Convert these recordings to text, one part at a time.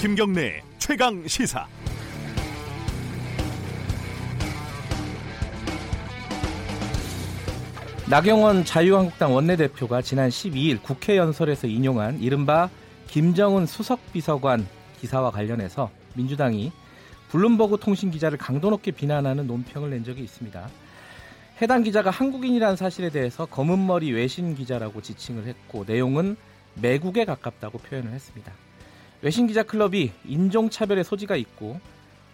김경래 최강 시사. 나경원 자유한국당 원내대표가 지난 12일 국회 연설에서 인용한 이른바 김정은 수석비서관 기사와 관련해서 민주당이 블룸버그 통신 기자를 강도 높게 비난하는 논평을 낸 적이 있습니다. 해당 기자가 한국인이라는 사실에 대해서 검은머리 외신 기자라고 지칭을 했고 내용은 매국에 가깝다고 표현을 했습니다. 외신 기자 클럽이 인종차별의 소지가 있고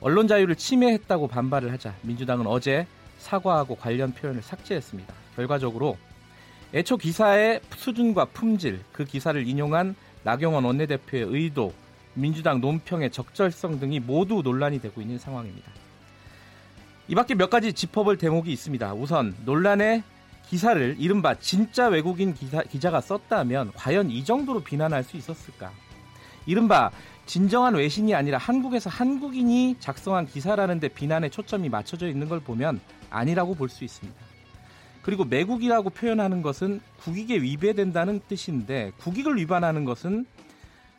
언론 자유를 침해했다고 반발을 하자 민주당은 어제 사과하고 관련 표현을 삭제했습니다. 결과적으로 애초 기사의 수준과 품질, 그 기사를 인용한 나경원 원내대표의 의도, 민주당 논평의 적절성 등이 모두 논란이 되고 있는 상황입니다. 이 밖에 몇 가지 짚어볼 대목이 있습니다. 우선 논란의 기사를 이른바 진짜 외국인 기사, 기자가 썼다면 과연 이 정도로 비난할 수 있었을까? 이른바 진정한 외신이 아니라 한국에서 한국인이 작성한 기사라는데 비난의 초점이 맞춰져 있는 걸 보면 아니라고 볼 수 있습니다. 그리고 매국이라고 표현하는 것은 국익에 위배된다는 뜻인데 국익을 위반하는 것은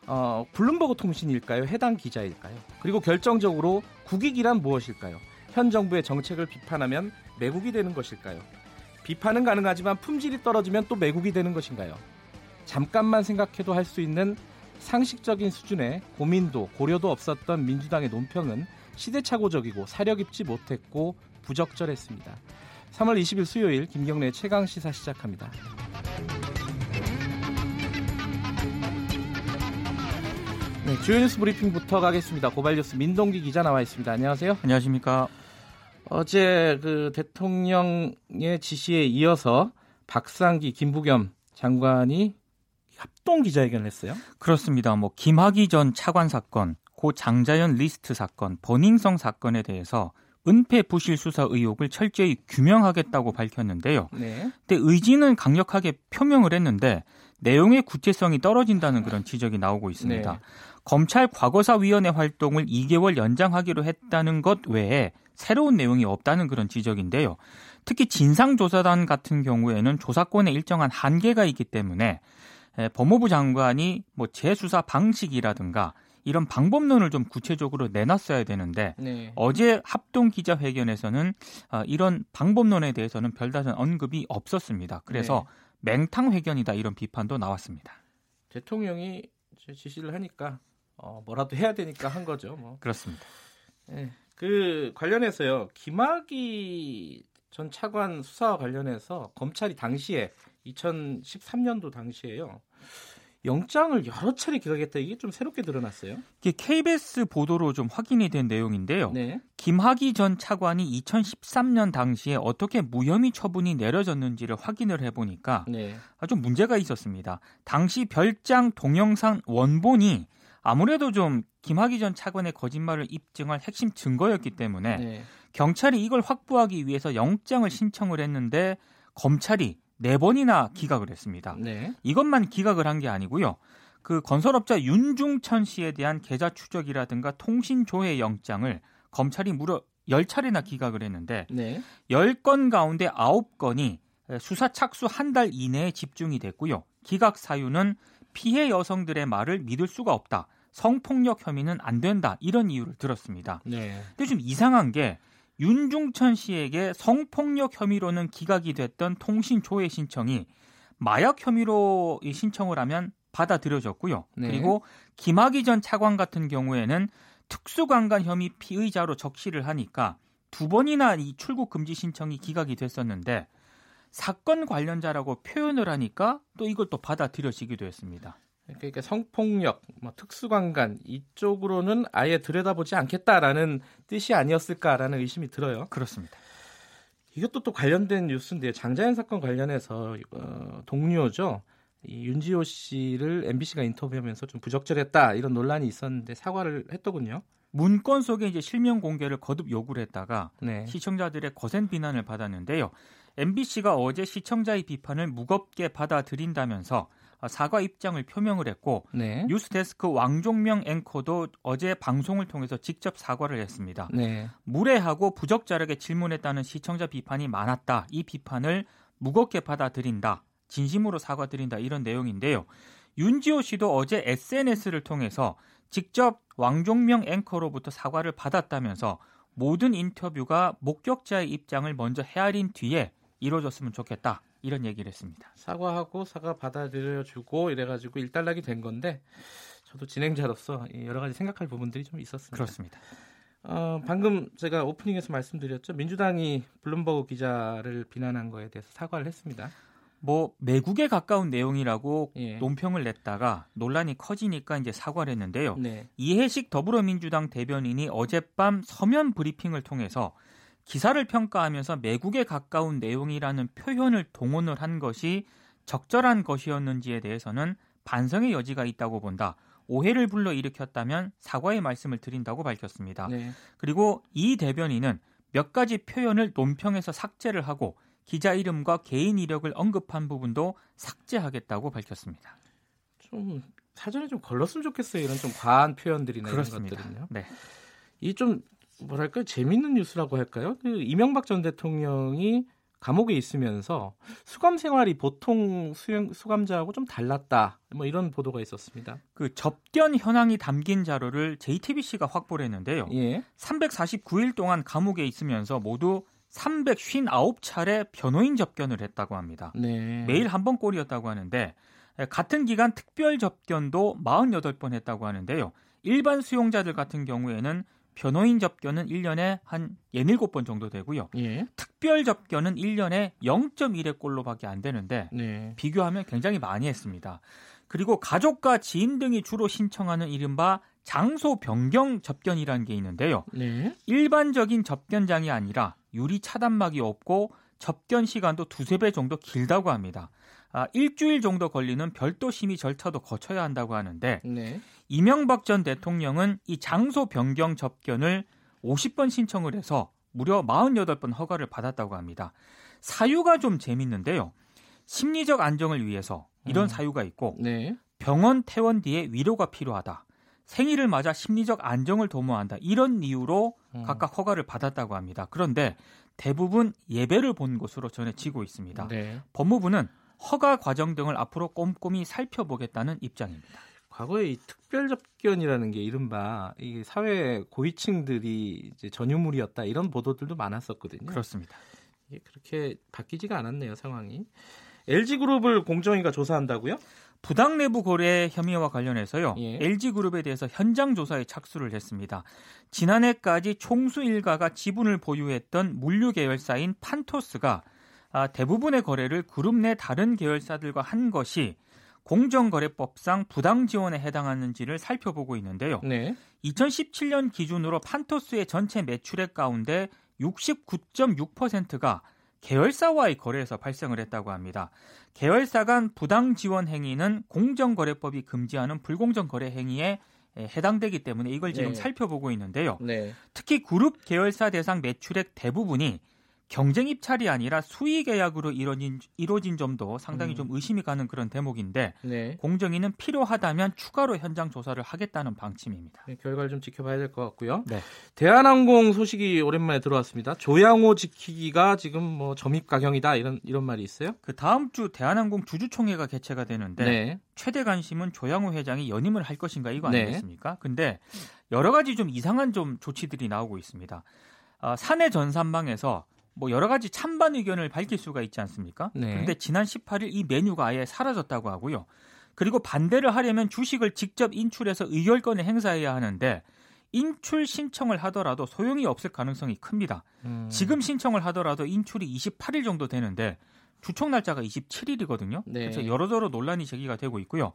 어, 블룸버그 통신일까요? 해당 기자일까요? 그리고 결정적으로 국익이란 무엇일까요? 현 정부의 정책을 비판하면 매국이 되는 것일까요? 비판은 가능하지만 품질이 떨어지면 또 매국이 되는 것인가요? 잠깐만 생각해도 할 수 있는 상식적인 수준의 고민도 고려도 없었던 민주당의 논평은 시대착오적이고 사려 깊지 못했고 부적절했습니다. 3월 20일 수요일 김경래 최강 시사 시작합니다. 네, 주요 뉴스 브리핑부터 가겠습니다. 고발뉴스 민동기 기자 나와 있습니다. 안녕하세요. 안녕하십니까. 어제 그 대통령의 지시에 이어서 박상기, 김부겸 장관이 합동 기자회견을 했어요. 그렇습니다. 뭐 김학의 전 차관 사건, 고 장자연 리스트 사건, 버닝썬 사건에 대해서 은폐 부실 수사 의혹을 철저히 규명하겠다고 밝혔는데요. 네. 근데 의지는 강력하게 표명을 했는데 내용의 구체성이 떨어진다는 그런 지적이 나오고 있습니다. 네. 검찰 과거사위원회 활동을 2개월 연장하기로 했다는 것 외에 새로운 내용이 없다는 그런 지적인데요. 특히 진상조사단 같은 경우에는 조사권에 일정한 한계가 있기 때문에 법무부 장관이 뭐 재수사 방식이라든가 이런 방법론을 좀 구체적으로 내놨어야 되는데 네. 어제 합동 기자회견에서는 어, 이런 방법론에 대해서는 별다른 언급이 없었습니다. 그래서 네. 맹탕 회견이다 이런 비판도 나왔습니다. 대통령이 지시를 하니까 어, 뭐라도 해야 되니까 한 거죠. 뭐. 그렇습니다. 네. 그 관련해서요. 김학의 전 차관 수사와 관련해서 검찰이 당시에 2013년도 당시에요. 영장을 여러 차례 기각했다 이게 좀 새롭게 드러났어요. 이게 KBS 보도로 좀 확인이 된 내용인데요. 네. 김학의 전 차관이 2013년 당시에 어떻게 무혐의 처분이 내려졌는지를 확인을 해보니까 네. 아주 문제가 있었습니다. 당시 별장 동영상 원본이 아무래도 좀 김학의 전 차관의 거짓말을 입증할 핵심 증거였기 때문에 네. 경찰이 이걸 확보하기 위해서 영장을 신청을 했는데 검찰이 네 번이나 기각을 했습니다. 네. 이것만 기각을 한 게 아니고요. 그 건설업자 윤중천 씨에 대한 계좌 추적이라든가 통신 조회 영장을 검찰이 무려 10차례나 기각을 했는데 네. 10건 가운데 9건이 수사 착수 한 달 이내에 집중이 됐고요. 기각 사유는 피해 여성들의 말을 믿을 수가 없다. 성폭력 혐의는 안 된다. 이런 이유를 들었습니다. 네. 근데 좀 이상한 게 윤중천 씨에게 성폭력 혐의로는 기각이 됐던 통신 조회 신청이 마약 혐의로 신청을 하면 받아들여졌고요. 네. 그리고 김학의 전 차관 같은 경우에는 특수강간 혐의 피의자로 적시를 하니까 두 번이나 이 출국 금지 신청이 기각이 됐었는데 사건 관련자라고 표현을 하니까 또 이걸 또 받아들여지기도 했습니다. 그러니까 성폭력, 뭐 특수관간 이쪽으로는 아예 들여다보지 않겠다라는 뜻이 아니었을까라는 의심이 들어요. 그렇습니다. 이것도 또 관련된 뉴스인데요. 장자연 사건 관련해서 어, 동료죠. 이 윤지호 씨를 MBC가 인터뷰하면서 좀 부적절했다 이런 논란이 있었는데 사과를 했더군요. 문건 속에 이제 실명 공개를 거듭 요구를 했다가 네. 시청자들의 거센 비난을 받았는데요. MBC가 어제 시청자의 비판을 무겁게 받아들인다면서 사과 입장을 표명을 했고 네. 뉴스데스크 왕종명 앵커도 어제 방송을 통해서 직접 사과를 했습니다. 네. 무례하고 부적절하게 질문했다는 시청자 비판이 많았다. 이 비판을 무겁게 받아들인다. 진심으로 사과드린다. 이런 내용인데요. 윤지호 씨도 어제 SNS를 통해서 직접 왕종명 앵커로부터 사과를 받았다면서 모든 인터뷰가 목격자의 입장을 먼저 헤아린 뒤에 이루어졌으면 좋겠다. 이런 얘기를 했습니다. 사과하고 사과 받아들여주고 이래가지고 일단락이 된 건데 저도 진행자로서 여러 가지 생각할 부분들이 좀 있었습니다. 그렇습니다. 어, 방금 제가 오프닝에서 말씀드렸죠. 민주당이 블룸버그 기자를 비난한 거에 대해서 사과를 했습니다. 뭐 매국에 가까운 내용이라고 예. 논평을 냈다가 논란이 커지니까 이제 사과를 했는데요. 네. 이해식 더불어민주당 대변인이 어젯밤 서면 브리핑을 통해서 기사를 평가하면서 매국에 가까운 내용이라는 표현을 동원을 한 것이 적절한 것이었는지에 대해서는 반성의 여지가 있다고 본다. 오해를 불러 일으켰다면 사과의 말씀을 드린다고 밝혔습니다. 네. 그리고 이 대변인은 몇 가지 표현을 논평에서 삭제를 하고 기자 이름과 개인 이력을 언급한 부분도 삭제하겠다고 밝혔습니다. 좀 사전에 좀 걸렀으면 좋겠어요. 이런 좀 과한 표현들이나 그렇습니다. 이런 것들은요. 네. 이 좀 뭐랄까 재밌는 뉴스라고 할까요? 그 이명박 전 대통령이 감옥에 있으면서 수감 생활이 보통 수용, 수감자하고 좀 달랐다. 뭐 이런 보도가 있었습니다. 그 접견 현황이 담긴 자료를 JTBC가 확보를 했는데요. 예. 349일 동안 감옥에 있으면서 모두 359차례 변호인 접견을 했다고 합니다. 네. 매일 한 번 꼴이었다고 하는데 같은 기간 특별 접견도 48번 했다고 하는데요. 일반 수용자들 같은 경우에는 변호인 접견은 1년에 한 67번 정도 되고요. 예. 특별 접견은 1년에 0.1의 꼴로밖에 안 되는데 네. 비교하면 굉장히 많이 했습니다. 그리고 가족과 지인 등이 주로 신청하는 이른바 장소 변경 접견이라는 게 있는데요. 네. 일반적인 접견장이 아니라 유리 차단막이 없고 접견 시간도 두세 배 정도 길다고 합니다. 아, 일주일 정도 걸리는 별도 심의 절차도 거쳐야 한다고 하는데 네. 이명박 전 대통령은 이 장소 변경 접견을 50번 신청을 해서 무려 48번 허가를 받았다고 합니다. 사유가 좀 재밌는데요. 심리적 안정을 위해서 이런 음. 사유가 있고 네. 병원 퇴원 뒤에 위로가 필요하다. 생일을 맞아 심리적 안정을 도모한다. 이런 이유로 음. 각각 허가를 받았다고 합니다. 그런데 대부분 예배를 본 것으로 전해지고 있습니다. 네. 법무부는 허가 과정 등을 앞으로 꼼꼼히 살펴보겠다는 입장입니다. 과거에 이 특별 접견이라는 게 이른바 이 사회 고위층들이 이제 전유물이었다 이런 보도들도 많았었거든요. 그렇습니다. 이게 그렇게 바뀌지가 않았네요 상황이. LG그룹을 공정위가 조사한다고요? 부당 내부 거래 혐의와 관련해서요. 예. LG그룹에 대해서 현장 조사에 착수를 했습니다. 지난해까지 총수 일가가 지분을 보유했던 물류 계열사인 판토스가 아, 대부분의 거래를 그룹 내 다른 계열사들과 한 것이 공정거래법상 부당 지원에 해당하는지를 살펴보고 있는데요. 네. 2017년 기준으로 판토스의 전체 매출액 가운데 69.6%가 계열사와의 거래에서 발생을 했다고 합니다. 계열사 간 부당 지원 행위는 공정거래법이 금지하는 불공정 거래 행위에 해당되기 때문에 이걸 지금 네. 살펴보고 있는데요. 네. 특히 그룹 계열사 대상 매출액 대부분이 경쟁 입찰이 아니라 수의 계약으로 이루어진, 이루어진 점도 상당히 음. 좀 의심이 가는 그런 대목인데 네. 공정위는 필요하다면 추가로 현장 조사를 하겠다는 방침입니다. 네, 결과를 좀 지켜봐야 될 것 같고요. 네. 대한항공 소식이 오랜만에 들어왔습니다. 조양호 지키기가 지금 뭐 점입 가경이다 이런 이런 말이 있어요? 그 다음 주 대한항공 주주총회가 개최가 되는데 네. 최대 관심은 조양호 회장이 연임을 할 것인가 이거 네. 아니겠습니까? 근데 여러 가지 좀 이상한 좀 조치들이 나오고 있습니다. 어, 사내 전산망에서 뭐 여러 가지 찬반 의견을 밝힐 수가 있지 않습니까? 네. 그런데 지난 18일 이 메뉴가 아예 사라졌다고 하고요. 그리고 반대를 하려면 주식을 직접 인출해서 의결권을 행사해야 하는데 인출 신청을 하더라도 소용이 없을 가능성이 큽니다. 음. 지금 신청을 하더라도 인출이 28일 정도 되는데 주총 날짜가 27일이거든요. 네. 그래서 여러저러 논란이 제기가 되고 있고요.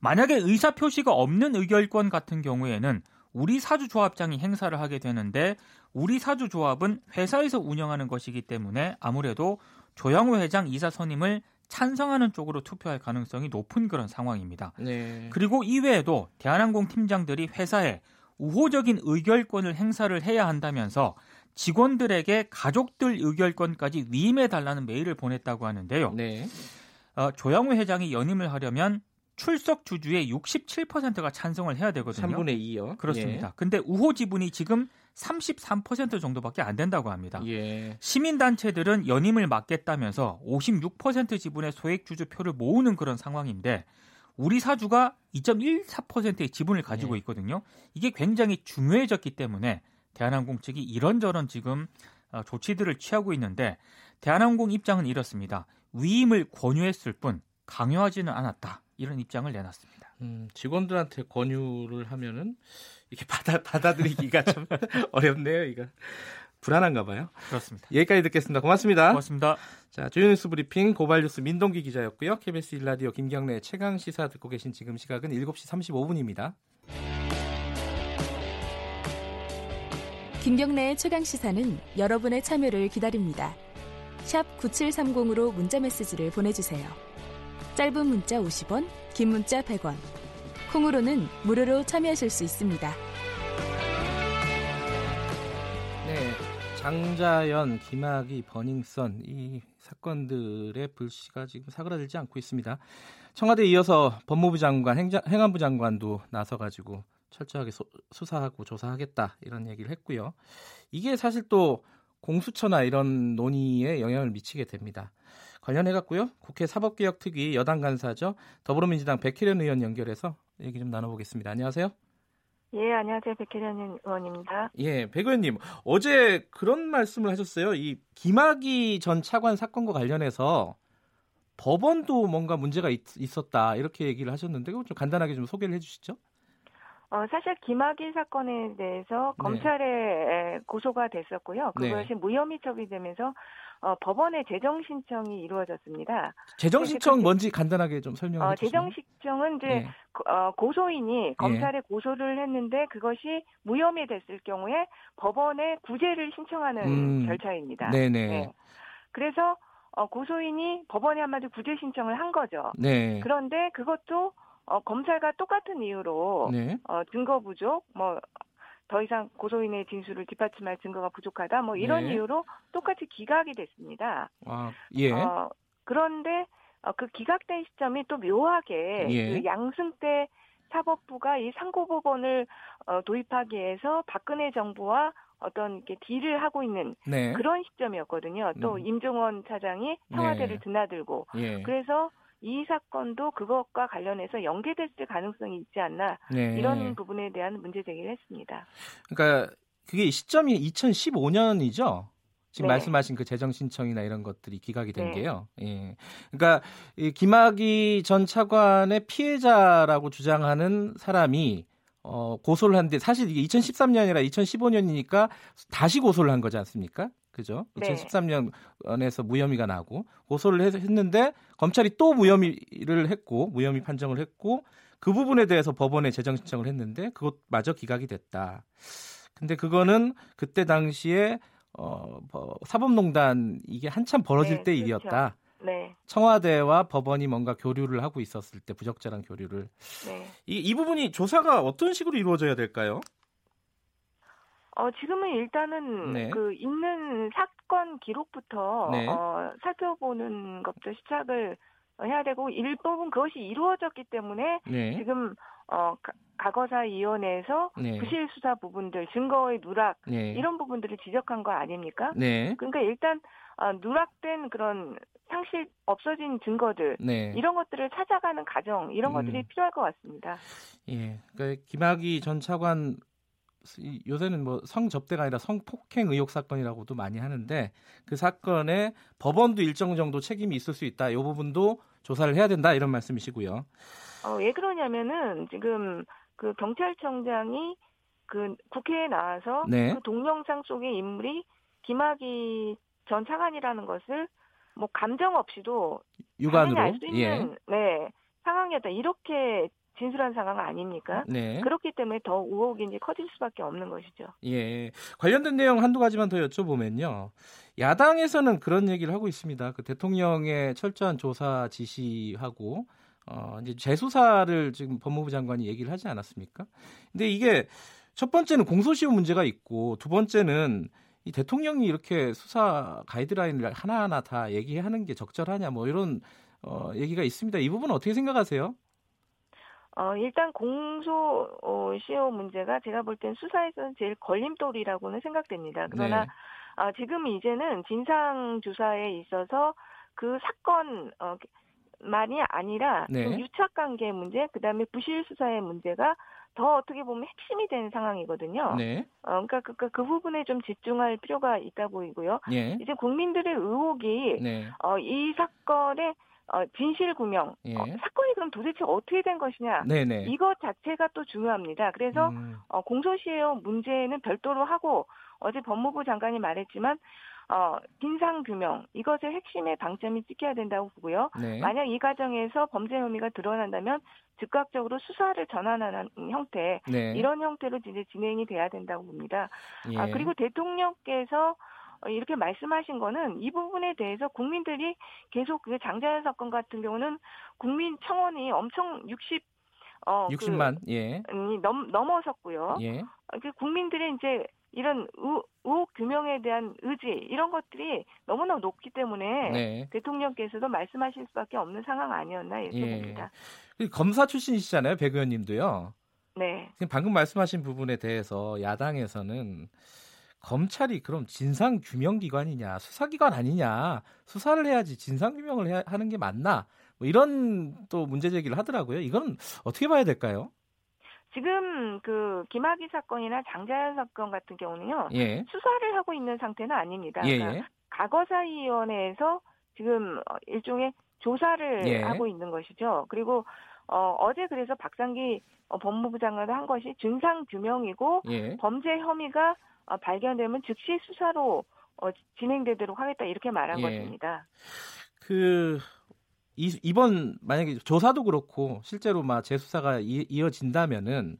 만약에 의사 표시가 없는 의결권 같은 경우에는 우리 사주 조합장이 행사를 하게 되는데 우리 사주 조합은 회사에서 운영하는 것이기 때문에 아무래도 조영호 회장 이사 선임을 찬성하는 쪽으로 투표할 가능성이 높은 그런 상황입니다. 네. 그리고 이외에도 대한항공 팀장들이 회사에 우호적인 의결권을 행사를 해야 한다면서 직원들에게 가족들 의결권까지 위임해 달라는 메일을 보냈다고 하는데요. 네. 어, 조영우 회장이 연임을 하려면 출석 주주의 67%가 찬성을 해야 되거든요. 3분의 2요. 그렇습니다. 예. 근데 우호 지분이 지금 33% 정도밖에 안 된다고 합니다. 예. 시민단체들은 연임을 막겠다면서 56% 지분의 소액 주주 표를 모으는 그런 상황인데 우리 사주가 2.14%의 지분을 가지고 네. 있거든요. 이게 굉장히 중요해졌기 때문에 대한항공 측이 이런저런 지금 어, 조치들을 취하고 있는데 대한항공 입장은 이렇습니다. 위임을 권유했을 뿐 강요하지는 않았다. 이런 입장을 내놨습니다. 음, 직원들한테 권유를 하면은 이렇게 받아 받아들이기가 좀 어렵네요. 이거 불안한가 봐요. 그렇습니다. 여기까지 듣겠습니다. 고맙습니다. 고맙습니다. 자, 주요 뉴스 브리핑 고발 뉴스 민동기 기자였고요. KBS 일라디오 김경래 최강 시사 듣고 계신 지금 시각은 7시 35분입니다. 김경래의 최강 시사는 여러분의 참여를 기다립니다. 샵 9730으로 문자 메시지를 보내 주세요. 짧은 문자 50원, 긴 문자 100원. 콩으로는 무료로 참여하실 수 있습니다. 네, 장자연, 김학의, 버닝썬 이 사건들의 불씨가 지금 사그라들지 않고 있습니다. 청와대에 이어서 법무부 장관, 행자, 행안부 장관도 나서가지고 철저하게 소, 수사하고 조사하겠다 이런 얘기를 했고요. 이게 사실 또 공수처나 이런 논의에 영향을 미치게 됩니다. 관련해 갖고요. 국회 사법개혁 특위 여당 간사죠. 더불어민주당 백혜련 의원 연결해서 얘기 좀 나눠보겠습니다. 안녕하세요. 예, 안녕하세요. 백혜련 의원입니다. 예, 백 의원님. 어제 그런 말씀을 하셨어요. 이 김학의 전 차관 사건과 관련해서 법원도 뭔가 문제가 있, 었다 이렇게 얘기를 하셨는데 좀 간단하게 좀 소개를 해주시죠. 어, 사실 김학의 사건에 대해서 네. 검찰에 고소가 됐었고요. 네. 그것이 네. 무혐의 처리되면서 어, 법원의 재정 신청이 이루어졌습니다. 재정 신청 뭔지 간단하게 좀 설명해 어, 주시면. 재정 신청은 이제 네. 어, 고소인이 예. 검찰에 네. 고소를 했는데 그것이 무혐의 됐을 경우에 법원에 구제를 신청하는 음, 절차입니다. 네네. 네. 그래서 어, 고소인이 법원에 한마디 구제 신청을 한 거죠. 네. 그런데 그것도 어, 검찰과 똑같은 이유로 네. 어, 증거 부족, 뭐 더 이상 고소인의 진술을 뒷받침할 증거가 부족하다, 뭐 이런 네. 이유로 똑같이 기각이 됐습니다. 아, 예. 어, 그런데 어, 그 기각된 시점이 또 묘하게 예. 그 양승태 사법부가 이 상고법원을 어, 도입하기 위해서 박근혜 정부와 어떤 이렇게 딜을 하고 있는 네. 그런 시점이었거든요. 또 음. 임종원 차장이 청와대를 네. 드나들고 예. 그래서 이 사건도 그것과 관련해서 연계됐을 가능성이 있지 않나 네. 이런 부분에 대한 문제 제기를 했습니다. 그러니까 그게 시점이 2015년이죠. 지금 네. 말씀하신 그 재정 신청이나 이런 것들이 기각이 된 네. 게요. 예. 그러니까 이 김학의 전 차관의 피해자라고 주장하는 사람이 어, 고소를 한데 사실 이게 2013년이라 2015년이니까 다시 고소를 한 거지 않습니까? 그죠? 네. 2013년에서 무혐의가 나고 고소를 했는데 검찰이 또 무혐의를 했고 무혐의 판정을 했고 그 부분에 대해서 법원에 재정 신청을 했는데 그것마저 기각이 됐다. 근데 그거는 그때 당시에 어, 사법농단 이게 한참 벌어질 네, 때 그렇죠. 일이었다. 네. 청와대와 법원이 뭔가 교류를 하고 있었을 때 부적절한 교류를. 네. 이, 이 부분이 조사가 어떤 식으로 이루어져야 될까요? 어, 지금은 일단은 네. 그 있는 사건 기록부터 네. 어, 살펴보는 것부터 시작을 해야 되고 일부분 그것이 이루어졌기 때문에 네. 지금 어 과거사위원회에서 네. 부실 수사 부분들 증거의 누락 네. 이런 부분들을 지적한 거 아닙니까? 네. 그러니까 일단 어, 누락된 그런 상실 없어진 증거들 네. 이런 것들을 찾아가는 과정 이런 음. 것들이 필요할 것 같습니다. 예, 그러니까 김학의 전 차관 요새는 뭐 성접대가 아니라 성폭행 의혹 사건이라고도 많이 하는데 그 사건에 법원도 일정 정도 책임이 있을 수 있다. 이 부분도 조사를 해야 된다 이런 말씀이시고요. 어, 왜 그러냐면은 지금 그 경찰청장이 그 국회에 나와서 네. 그 동영상 속의 인물이 김학의 전 차관이라는 것을 뭐 감정 없이도 육안으로 알수 있는 예. 네 상황이었다 이렇게 진술한 상황 아닙니까? 네. 그렇기 때문에 더 의혹이 이제 커질 수밖에 없는 것이죠. 예. 관련된 내용 한두 가지만 더 여쭤보면요. 야당에서는 그런 얘기를 하고 있습니다. 그 대통령의 철저한 조사 지시하고 어 이제 재수사를 지금 법무부 장관이 얘기를 하지 않았습니까? 근데 이게 첫 번째는 공소시효 문제가 있고 두 번째는 이 대통령이 이렇게 수사 가이드라인을 하나하나 다 얘기하는 게 적절하냐 뭐 이런 어, 얘기가 있습니다. 이 부분 어떻게 생각하세요? 어, 일단 공소 어, 시효 문제가 제가 볼 땐 수사에서는 제일 걸림돌이라고는 생각됩니다. 그러나 네. 아, 지금 이제는 진상 조사에 있어서 그 사건 어, 말이 아니라 네. 유착 관계 문제, 그다음에 부실 수사의 문제가 더 어떻게 보면 핵심이 되는 상황이거든요. 네. 어, 그러니까 그, 그, 그, 부분에 좀 집중할 필요가 있다 보이고요. 예. 이제 국민들의 의혹이 네. 어, 이 사건의 어, 진실 구명, 예. 어, 사건이 그럼 도대체 어떻게 된 것이냐, 네네. 이것 자체가 또 중요합니다. 그래서 음. 어, 공소시효 문제는 별도로 하고 어제 법무부 장관이 말했지만 어, 진상 규명 이것의 핵심의 방점이 찍혀야 된다고 보고요. 네. 만약 이 과정에서 범죄 혐의가 드러난다면 즉각적으로 수사를 전환하는 형태 네. 이런 형태로 이제 진행이 돼야 된다고 봅니다. 아, 예. 아, 그리고 대통령께서 이렇게 말씀하신 거는 이 부분에 대해서 국민들이 계속 그 장자연 사건 같은 경우는 국민 청원이 엄청 60 어, 60만 그, 예. 넘 넘어섰고요. 예. 그 국민들의 이제 이런 의, 의혹 규명에 대한 의지 이런 것들이 너무나 높기 때문에 네. 대통령께서도 말씀하실 수밖에 없는 상황 아니었나 이렇게 예. 봅니다. 검사 출신이시잖아요, 백 의원님도요. 네. 지금 방금 말씀하신 부분에 대해서 야당에서는 검찰이 그럼 진상 규명 기관이냐 수사 기관 아니냐 수사를 해야지 진상 규명을 해야 하는 게 맞나 뭐 이런 또 문제 제기를 하더라고요. 이건 어떻게 봐야 될까요? 지금 그 김학의 사건이나 장자연 사건 같은 경우는요 예. 수사를 하고 있는 상태는 아닙니다. 예, 그러니까 예. 과거사위원회에서 지금 일종의 조사를 예. 하고 있는 것이죠. 그리고 어, 어제 그래서 박상기 어, 법무부 장관도 한 것이 진상 규명이고 예. 범죄 혐의가 어, 발견되면 즉시 수사로 어, 진행되도록 하겠다 이렇게 말한 예. 것입니다. 그 이, 이번 만약에 조사도 그렇고 실제로 막 재수사가 이, 이어진다면은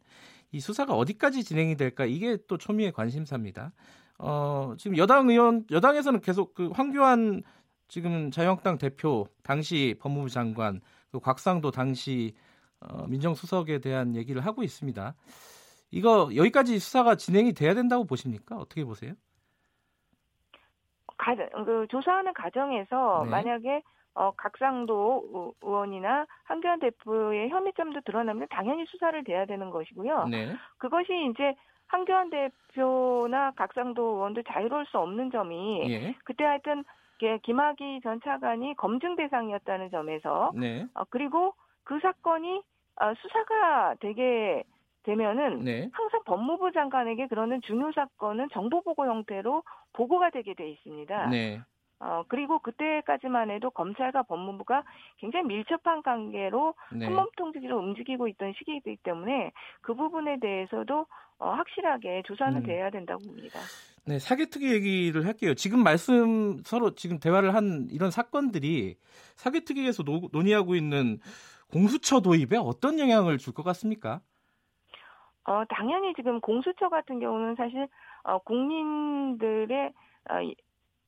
이 수사가 어디까지 진행이 될까 이게 또 초미의 관심사입니다. 어, 지금 여당 의원 여당에서는 계속 그 황교안 지금 자유한국당 대표 당시 법무부 장관 그 곽상도 당시 어, 민정수석에 대한 얘기를 하고 있습니다. 이거 여기까지 수사가 진행이 돼야 된다고 보십니까? 어떻게 보세요? 가, 그 조사하는 과정에서 네. 만약에 어, 각상도 의원이나 한교안 대표의 혐의점도 드러나면 당연히 수사를 돼야 되는 것이고요. 네. 그것이 이제 한교안 대표나 각상도 의원도 자유로울 수 없는 점이 예. 그때 하여튼 김학의 전 차관이 검증 대상이었다는 점에서 네. 어, 그리고 그 사건이 어, 수사가 되게 되면은 네. 항상 법무부 장관에게 그러는 중요 사건은 정보 보고 형태로 보고가 되게 돼 있습니다. 네. 어, 그리고 그때까지만 해도 검찰과 법무부가 굉장히 밀접한 관계로 네. 한몸통지기로 움직이고 있던 시기이기 때문에 그 부분에 대해서도 어, 확실하게 조사는 음. 돼야 된다고 봅니다. 네, 사개특위 얘기를 할게요. 지금 말씀 서로 지금 대화를 한 이런 사건들이 사개특위에서 노, 논의하고 있는 공수처 도입에 어떤 영향을 줄 것 같습니까? 어, 당연히 지금 공수처 같은 경우는 사실 어, 국민들의 어,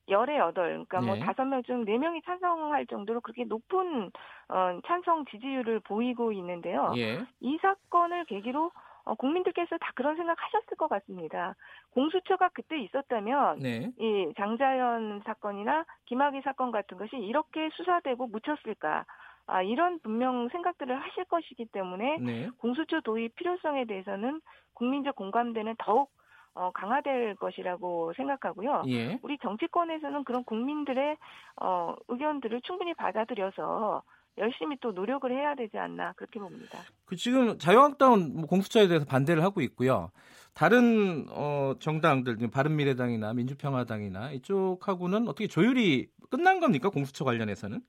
열의 여덟, 그러니까 뭐 네. 뭐 다섯 명중 네 명이 찬성할 정도로 그렇게 높은 어, 찬성 지지율을 보이고 있는데요. 예. 이 사건을 계기로 어, 국민들께서 다 그런 생각 하셨을 것 같습니다. 공수처가 그때 있었다면 네. 이 장자연 사건이나 김학의 사건 같은 것이 이렇게 수사되고 묻혔을까? 아, 이런 분명 생각들을 하실 것이기 때문에 네. 공수처 도입 필요성에 대해서는 국민적 공감대는 더욱 어, 강화될 것이라고 생각하고요. 예. 우리 정치권에서는 그런 국민들의 어, 의견들을 충분히 받아들여서 열심히 또 노력을 해야 되지 않나 그렇게 봅니다. 그 지금 자유한국당은 뭐 공수처에 대해서 반대를 하고 있고요. 다른 어, 정당들, 바른미래당이나 민주평화당이나 이쪽하고는 어떻게 조율이 끝난 겁니까 공수처 관련해서는?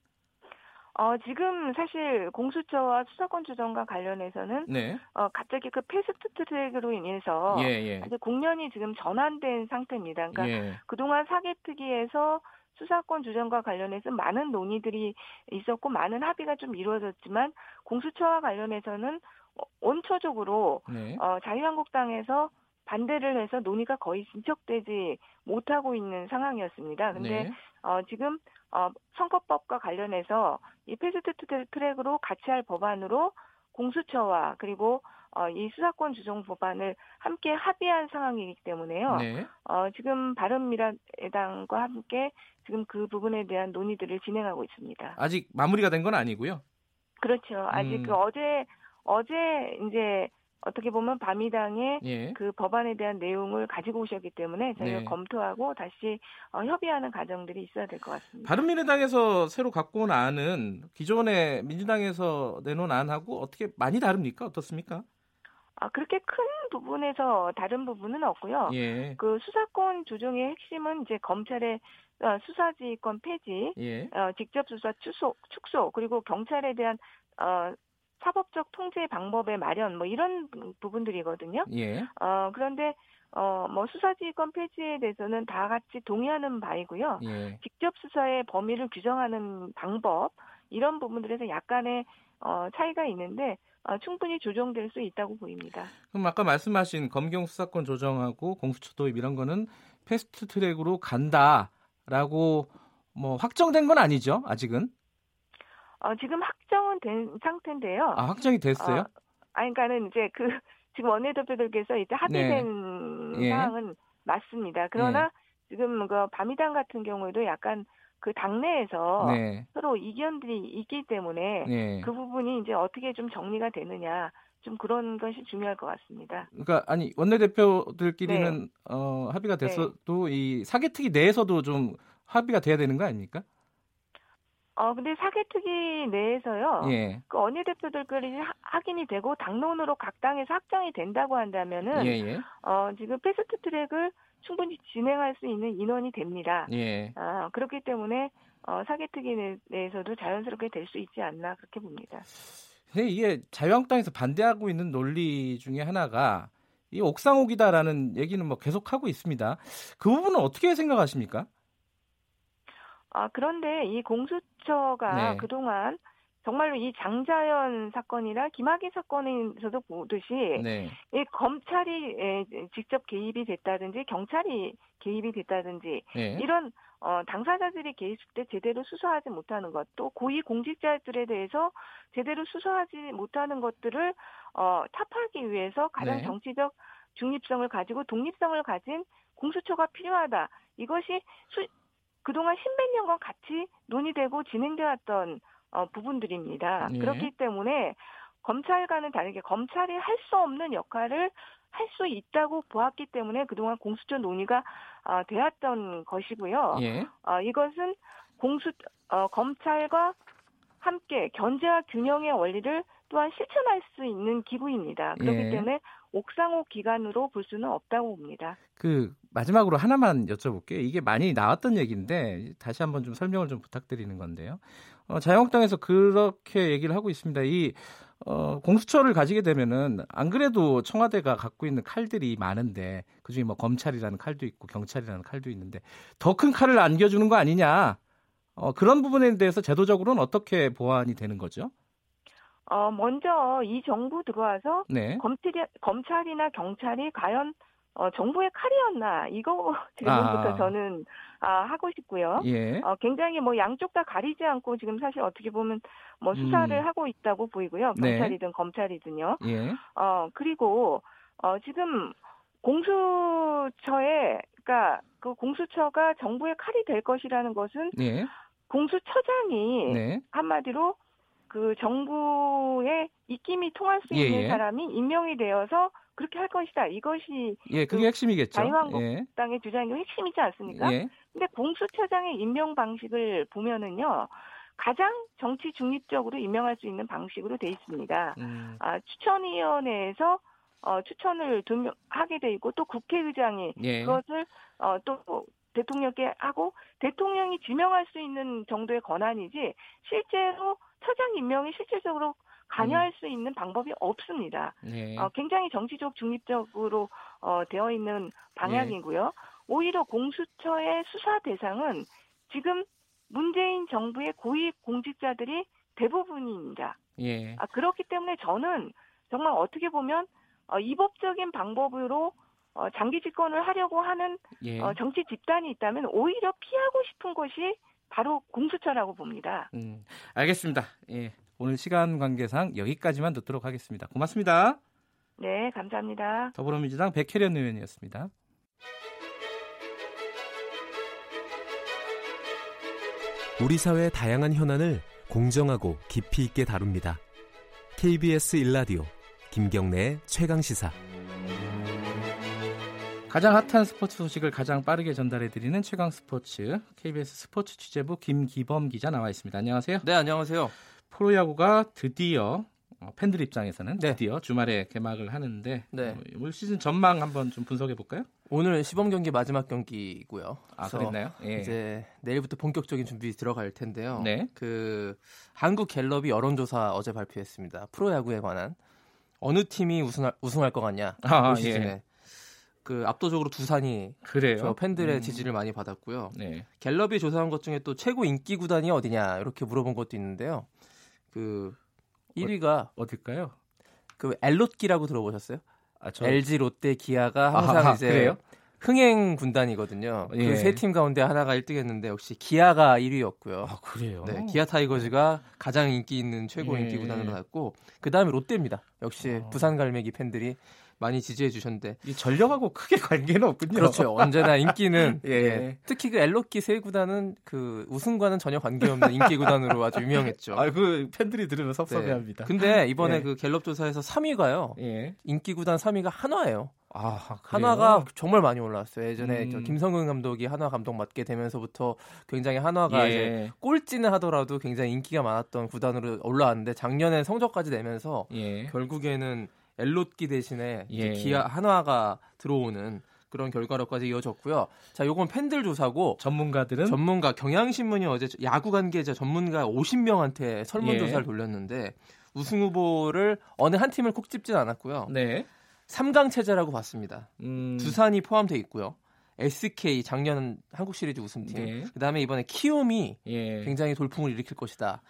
어, 지금 사실 공수처와 수사권 조정과 관련해서는 네. 어, 갑자기 그 패스트 트랙으로 인해서 예, 예. 아주 국면이 지금 전환된 상태입니다. 그러니까 예. 그동안 사개특위에서 수사권 조정과 관련해서 많은 논의들이 있었고 많은 합의가 좀 이루어졌지만 공수처와 관련해서는 원초적으로 네. 어, 자유한국당에서 반대를 해서 논의가 거의 진척되지 못하고 있는 상황이었습니다. 근데 네. 어, 지금 어, 선거법과 관련해서 이 fast track으로 같이 할 법안으로 공수처와 그리고 어, 이 수사권 조정 법안을 함께 합의한 상황이기 때문에요. 네. 어, 지금 바른미래당과 함께 지금 그 부분에 대한 논의들을 진행하고 있습니다. 아직 마무리가 된 건 아니고요. 그렇죠. 아직 음. 그 어제 어제 이제 어떻게 보면 바미당의 예. 그 법안에 대한 내용을 가지고 오셨기 때문에 저희가 네. 검토하고 다시 어, 협의하는 과정들이 있어야 될 것 같습니다. 바른미래당에서 새로 갖고 온 안은 기존에 민주당에서 내놓은 안하고 어떻게 많이 다릅니까? 어떻습니까? 아, 그렇게 큰 부분에서 다른 부분은 없고요. 예. 그 수사권 조정의 핵심은 이제 검찰의 어, 수사지휘권 폐지, 예. 어, 직접 수사 축소, 축소, 그리고 경찰에 대한 어, 사법적 통제 방법의 마련 뭐 이런 부분들이거든요. 예. 어, 그런데 어, 뭐 수사지휘권 폐지에 대해서는 다 같이 동의하는 바이고요. 예. 직접 수사의 범위를 규정하는 방법 이런 부분들에서 약간의 어, 차이가 있는데 어, 충분히 조정될 수 있다고 보입니다. 그럼 아까 말씀하신 검경 수사권 조정하고 공수처 도입 이런 거는 fast track으로 간다라고 뭐 확정된 건 아니죠? 아직은? 어, 지금 확정은 된 상태인데요. 아, 확정이 됐어요? 어, 아니, 그러니까는 이제 그, 지금 원내대표들께서 이제 합의된 네. 사항은 예. 맞습니다. 그러나 예. 지금 그 바미당 같은 경우에도 약간 그 당내에서 네. 서로 이견들이 있기 때문에 네. 그 부분이 이제 어떻게 좀 정리가 되느냐 좀 그런 것이 중요할 것 같습니다. 그러니까 아니 원내대표들끼리는 네. 어, 합의가 됐어도 네. 이 사개특위 내에서도 좀 합의가 돼야 되는 거 아닙니까? 어, 근데 사개특위 내에서요. 예. 그 원내 대표들끼리 확인이 되고 당론으로 각 당에서 확정이 된다고 한다면은 예, 예. 어, 지금 패스트 트랙을 충분히 진행할 수 있는 인원이 됩니다. 예. 아, 그렇기 때문에 어, 사개특위 내에서도 자연스럽게 될 수 있지 않나 그렇게 봅니다. 이게 자유한국당에서 반대하고 있는 논리 중에 하나가 이 옥상옥이다라는 얘기는 뭐 계속 하고 있습니다. 그 부분은 어떻게 생각하십니까? 아, 그런데 이 공수처가 네. 그동안 정말로 이 장자연 사건이나 김학의 사건에서도 보듯이 네. 이 검찰이 직접 개입이 됐다든지 경찰이 개입이 됐다든지 네. 이런 어, 당사자들이 개입할 때 제대로 수사하지 못하는 것, 또 고위 공직자들에 대해서 제대로 수사하지 못하는 것들을 어, 타파하기 위해서 가장 네. 정치적 중립성을 가지고 독립성을 가진 공수처가 필요하다. 이것이 수, 그동안 십몇 년간 같이 논의되고 진행되었던 어, 부분들입니다. 예. 그렇기 때문에 검찰과는 다르게 검찰이 할 수 없는 역할을 할 수 있다고 보았기 때문에 그동안 공수처 논의가 어, 되었던 것이고요. 예. 어, 이것은 공수 어, 검찰과 함께 견제와 균형의 원리를 또한 실천할 수 있는 기구입니다. 그렇기 예. 때문에 옥상옥 기관으로 볼 수는 없다고 봅니다. 그 마지막으로 하나만 여쭤볼게요. 이게 많이 나왔던 얘기인데 다시 한번 좀 설명을 좀 부탁드리는 건데요. 어, 자유한국당에서 그렇게 얘기를 하고 있습니다. 이 어, 공수처를 가지게 되면은 안 그래도 청와대가 갖고 있는 칼들이 많은데 그중에 뭐 검찰이라는 칼도 있고 경찰이라는 칼도 있는데 더 큰 칼을 안겨주는 거 아니냐? 어, 그런 부분에 대해서 제도적으로는 어떻게 보완이 되는 거죠? 어, 먼저 이 정부 들어와서 네. 검찰이, 검찰이나 경찰이 과연 어, 정부의 칼이었나 이거 질문부터 아. 저는 아, 하고 싶고요. 예. 어, 굉장히 뭐 양쪽 다 가리지 않고 지금 사실 어떻게 보면 뭐 수사를 음. 하고 있다고 보이고요. 네. 경찰이든 네. 검찰이든요. 예. 어 그리고 어 지금 공수처에 그러니까 그 공수처가 정부의 칼이 될 것이라는 것은 예. 공수처장이 네. 한마디로 그 정부의 입김이 통할 수 있는 예, 사람이 임명이 되어서 그렇게 할 것이다. 이것이 예, 그게 그 핵심이겠죠. 자유한국당의 예. 주장이 핵심이지 않습니까? 예. 근데 공수처장의 임명 방식을 보면은요. 가장 정치 중립적으로 임명할 수 있는 방식으로 돼 있습니다. 음. 아, 추천위원회에서 어, 추천을 두명 하게 돼 있고 또 국회의장이 예. 그것을 어, 또 대통령께 하고 대통령이 지명할 수 있는 정도의 권한이지 실제로 처장 임명이 실질적으로 관여할 음. 수 있는 방법이 없습니다. 네. 어, 굉장히 정치적 중립적으로 어, 되어 있는 방향이고요. 네. 오히려 공수처의 수사 대상은 지금 문재인 정부의 고위 공직자들이 대부분입니다. 예. 아, 그렇기 때문에 저는 정말 어떻게 보면 어, 이법적인 방법으로 어, 장기 집권을 하려고 하는 예. 어, 정치 집단이 있다면 오히려 피하고 싶은 것이 바로 공수처라고 봅니다. 음, 알겠습니다. 예, 오늘 시간 관계상 여기까지만 듣도록 하겠습니다. 고맙습니다. 네, 감사합니다. 더불어민주당 백혜련 의원이었습니다. 우리 사회의 다양한 현안을 공정하고 깊이 있게 다룹니다. KBS 일라디오 김경래의 최강 시사. 가장 핫한 스포츠 소식을 가장 빠르게 전달해드리는 최강 스포츠 KBS 스포츠 취재부 김기범 기자 나와 있습니다. 안녕하세요. 네, 안녕하세요. 프로야구가 드디어 어, 팬들 입장에서는 네. 드디어 주말에 개막을 하는데 네. 어, 올 시즌 전망 한번 좀 분석해 볼까요? 오늘 시범 경기 마지막 경기고요. 아, 그랬나요? 예. 이제 내일부터 본격적인 준비 들어갈 텐데요. 네. 그 한국 갤럽이 여론조사 어제 발표했습니다. 프로야구에 관한 어느 팀이 우승할, 우승할 것 같냐 아, 올 시즌에. 예. 그 압도적으로 두산이 그래요? 저 팬들의 음. 지지를 많이 받았고요. 네. 갤럽이 조사한 것 중에 또 최고 인기 구단이 어디냐 이렇게 물어본 것도 있는데요. 그 1위가 어, 딜까요 그 엘롯기라고 들어보셨어요? 아, 저... LG, 롯데, 기아가 항상 아, 이제 그래요? 흥행 군단이거든요. 그 예. 그세 팀 가운데 하나가 1등했는데 역시 기아가 1위였고요. 아 그래요? 네, 기아 타이거즈가 가장 인기 있는 최고 예. 인기 구단으로 갔고 그 다음에 롯데입니다. 역시 어. 부산 갈매기 팬들이 많이 지지해 주셨는데 이 전력하고 크게 관계는 없군요. 그렇죠. 언제나 인기는 예. 예. 특히 그 엘로키 세 구단은 그 우승과는 전혀 관계없는 인기 구단으로 아주 유명했죠. 아 그 팬들이 들으면 섭섭해합니다. 네. 근데 이번에 예. 그 갤럽 조사에서 3위가요. 예. 인기 구단 3위가 한화예요. 아, 한화가 정말 많이 올라왔어요. 예전에 음. 김성근 감독이 한화 감독 맡게 되면서부터 굉장히 한화가 예. 이제 꼴찌는 하더라도 굉장히 인기가 많았던 구단으로 올라왔는데 작년에 성적까지 내면서 예. 결국에는 엘롯기 대신에 예. 기아 한화가 들어오는 그런 결과로까지 이어졌고요. 자, 요건 팬들 조사고 전문가들은 전문가 경향신문이 어제 야구 관계자 전문가 50명한테 설문 조사를 예. 돌렸는데 우승 후보를 어느 한 팀을 콕 집진 않았고요. 네. 3강 체제라고 봤습니다. 음... 두산이 포함되어 있고요. SK 작년 한국 시리즈 우승팀. 네. 그다음에 이번에 키움이 예. 굉장히 돌풍을 일으킬 것이다.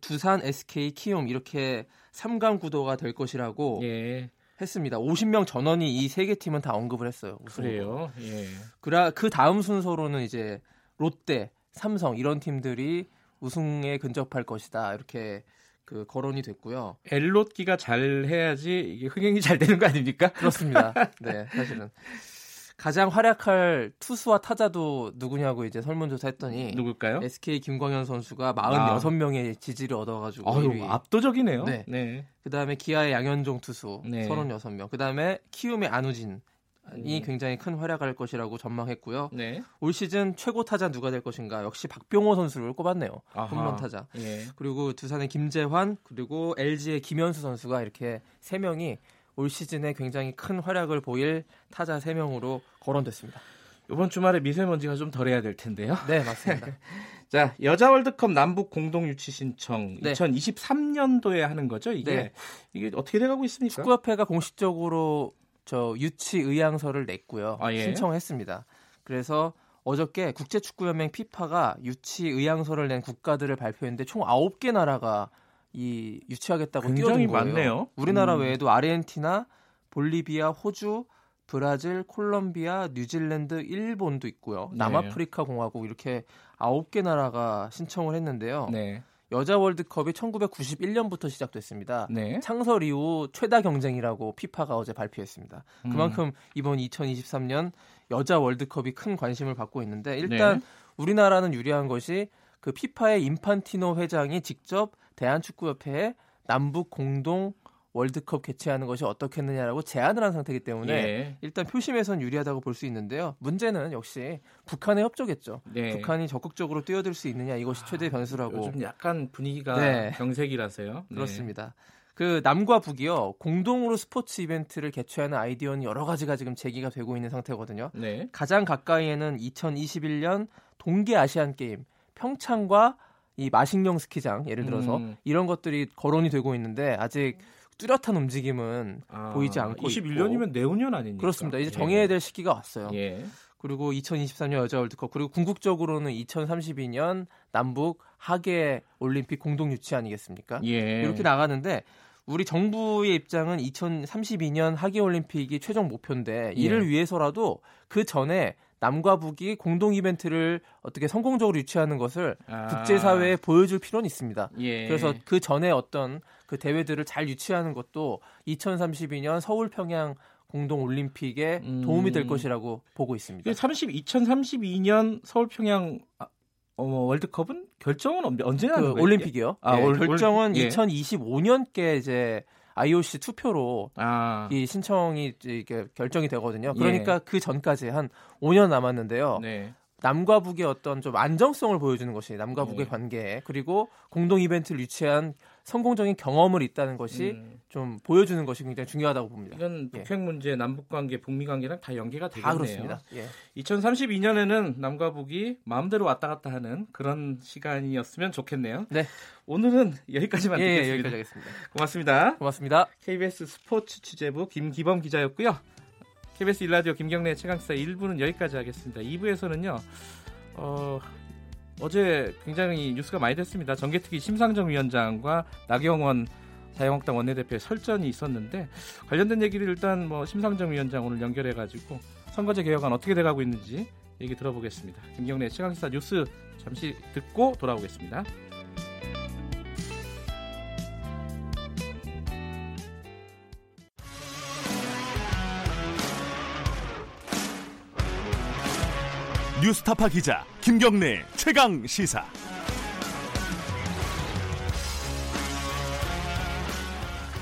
두산, SK, 키움 이렇게 3강 구도가 될 것이라고 예. 했습니다. 50명 전원이 이 세 개 팀은 다 언급을 했어요. 그래요. 예. 그라 그 다음 순서로는 이제 롯데, 삼성 이런 팀들이 우승에 근접할 것이다. 이렇게 그 거론이 됐고요. 엘롯기가 잘 해야지 이게 흥행이 잘 되는 거 아닙니까? 그렇습니다. 네, 사실은 가장 활약할 투수와 타자도 누구냐고 이제 설문조사 했더니 누굴까요? SK 김광현 선수가 46명의 아. 지지를 얻어가지고 아유, 압도적이네요. 네. 네. 그다음에 기아의 양현종 투수 네. 36명. 그다음에 키움의 안우진 이 음. 굉장히 큰 활약할 것이라고 전망했고요. 네. 올 시즌 최고 타자 누가 될 것인가? 역시 박병호 선수를 꼽았네요. 홈런 타자. 예. 그리고 두산의 김재환 그리고 LG의 김현수 선수가 이렇게 세 명이 올 시즌에 굉장히 큰 활약을 보일 타자 3명으로 거론됐습니다. 이번 주말에 미세먼지가 좀 덜해야 될 텐데요. 네, 맞습니다. 자, 여자 월드컵 남북 공동 유치 신청 네. 2023년도에 하는 거죠, 이게. 네. 이게 어떻게 돼 가고 있습니까? 축구협회가 공식적으로 저 유치 의향서를 냈고요. 아, 예. 신청했습니다. 그래서 어저께 국제축구연맹 피파가 유치 의향서를 낸 국가들을 발표했는데 총 9개 나라가 이 유치하겠다고 굉장히 많네요. 우리나라 음. 외에도 아르헨티나, 볼리비아, 호주, 브라질, 콜롬비아, 뉴질랜드, 일본도 있고요. 네. 남아프리카 공화국 이렇게 아홉 개 나라가 신청을 했는데요. 네. 여자 월드컵이 1991년부터 시작됐습니다. 네. 창설 이후 최다 경쟁이라고 피파가 어제 발표했습니다. 음. 그만큼 이번 2023년 여자 월드컵이 큰 관심을 받고 있는데 일단 네. 우리나라는 유리한 것이 그 피파의 인판티노 회장이 직접 대한축구협회에 남북 공동 월드컵 개최하는 것이 어떻겠느냐라고 제안을 한 상태이기 때문에 예. 일단 표심에선 유리하다고 볼 수 있는데요. 문제는 역시 북한의 협조겠죠. 네. 북한이 적극적으로 뛰어들 수 있느냐 이것이 최대 변수라고. 요즘 약간 분위기가 네. 경색이라서요. 네. 그렇습니다. 그 남과 북이요 공동으로 스포츠 이벤트를 개최하는 아이디어는 여러 가지가 지금 제기가 되고 있는 상태거든요. 네. 가장 가까이에는 2021년 동계 아시안 게임 평창과 이 마식령 스키장 예를 들어서 음. 이런 것들이 거론이 되고 있는데 아직 뚜렷한 움직임은 아, 보이지 않고 21년이면 있고. 내후년 아닙니까? 그렇습니다. 이제 예. 정해야 될 시기가 왔어요. 예. 그리고 2023년 여자 월드컵 그리고 궁극적으로는 2032년 남북 하계 올림픽 공동 유치 아니겠습니까? 예. 이렇게 나가는데 우리 정부의 입장은 2032년 하계 올림픽이 최종 목표인데 이를 예. 위해서라도 그 전에 남과 북이 공동 이벤트를 어떻게 성공적으로 유치하는 것을 아. 국제사회에 보여줄 필요는 있습니다. 예. 그래서 그 전에 어떤 그 대회들을 잘 유치하는 것도 2032년 서울 평양 공동 올림픽에 음. 도움이 될 것이라고 보고 있습니다. 30, 2032년 서울 평양 아, 어, 월드컵은 결정은 언제 하는 그 거예요? 올림픽이요. 아, 네, 올, 결정은 올, 예. 2025년께 이제 IOC 투표로 아. 이 신청이 이게 결정이 되거든요. 그러니까 예. 그 전까지 한 5년 남았는데요. 네. 남과 북의 어떤 좀 안정성을 보여주는 것이 남과 북의 네. 관계 그리고 공동 이벤트를 유치한 성공적인 경험을 있다는 것이 음. 좀 보여주는 것이 굉장히 중요하다고 봅니다. 이건 예. 북핵 문제, 남북 관계, 북미 관계랑 다 연계가 되겠네요. 다 그렇습니다. 예. 2032년에는 남과 북이 마음대로 왔다 갔다 하는 그런 시간이었으면 좋겠네요. 네. 오늘은 여기까지만 예, 듣겠습니다. 여기까지 하겠습니다. 고맙습니다. 고맙습니다. KBS 스포츠 취재부 김기범 기자였고요. KBS 일라디오 김경래 최강사 1부는 여기까지 하겠습니다. 2부에서는요. 어, 어제 굉장히 뉴스가 많이 됐습니다. 정계특위 심상정 위원장과 나경원 자유한국당 원내대표의 설전이 있었는데 관련된 얘기를 일단 뭐 심상정 위원장 오늘 연결해 가지고 선거제 개혁안 어떻게 돼가고 있는지 얘기 들어보겠습니다. 김경래 최강시사 뉴스 잠시 듣고 돌아오겠습니다. 뉴스타파 기자 김경래 최강 시사.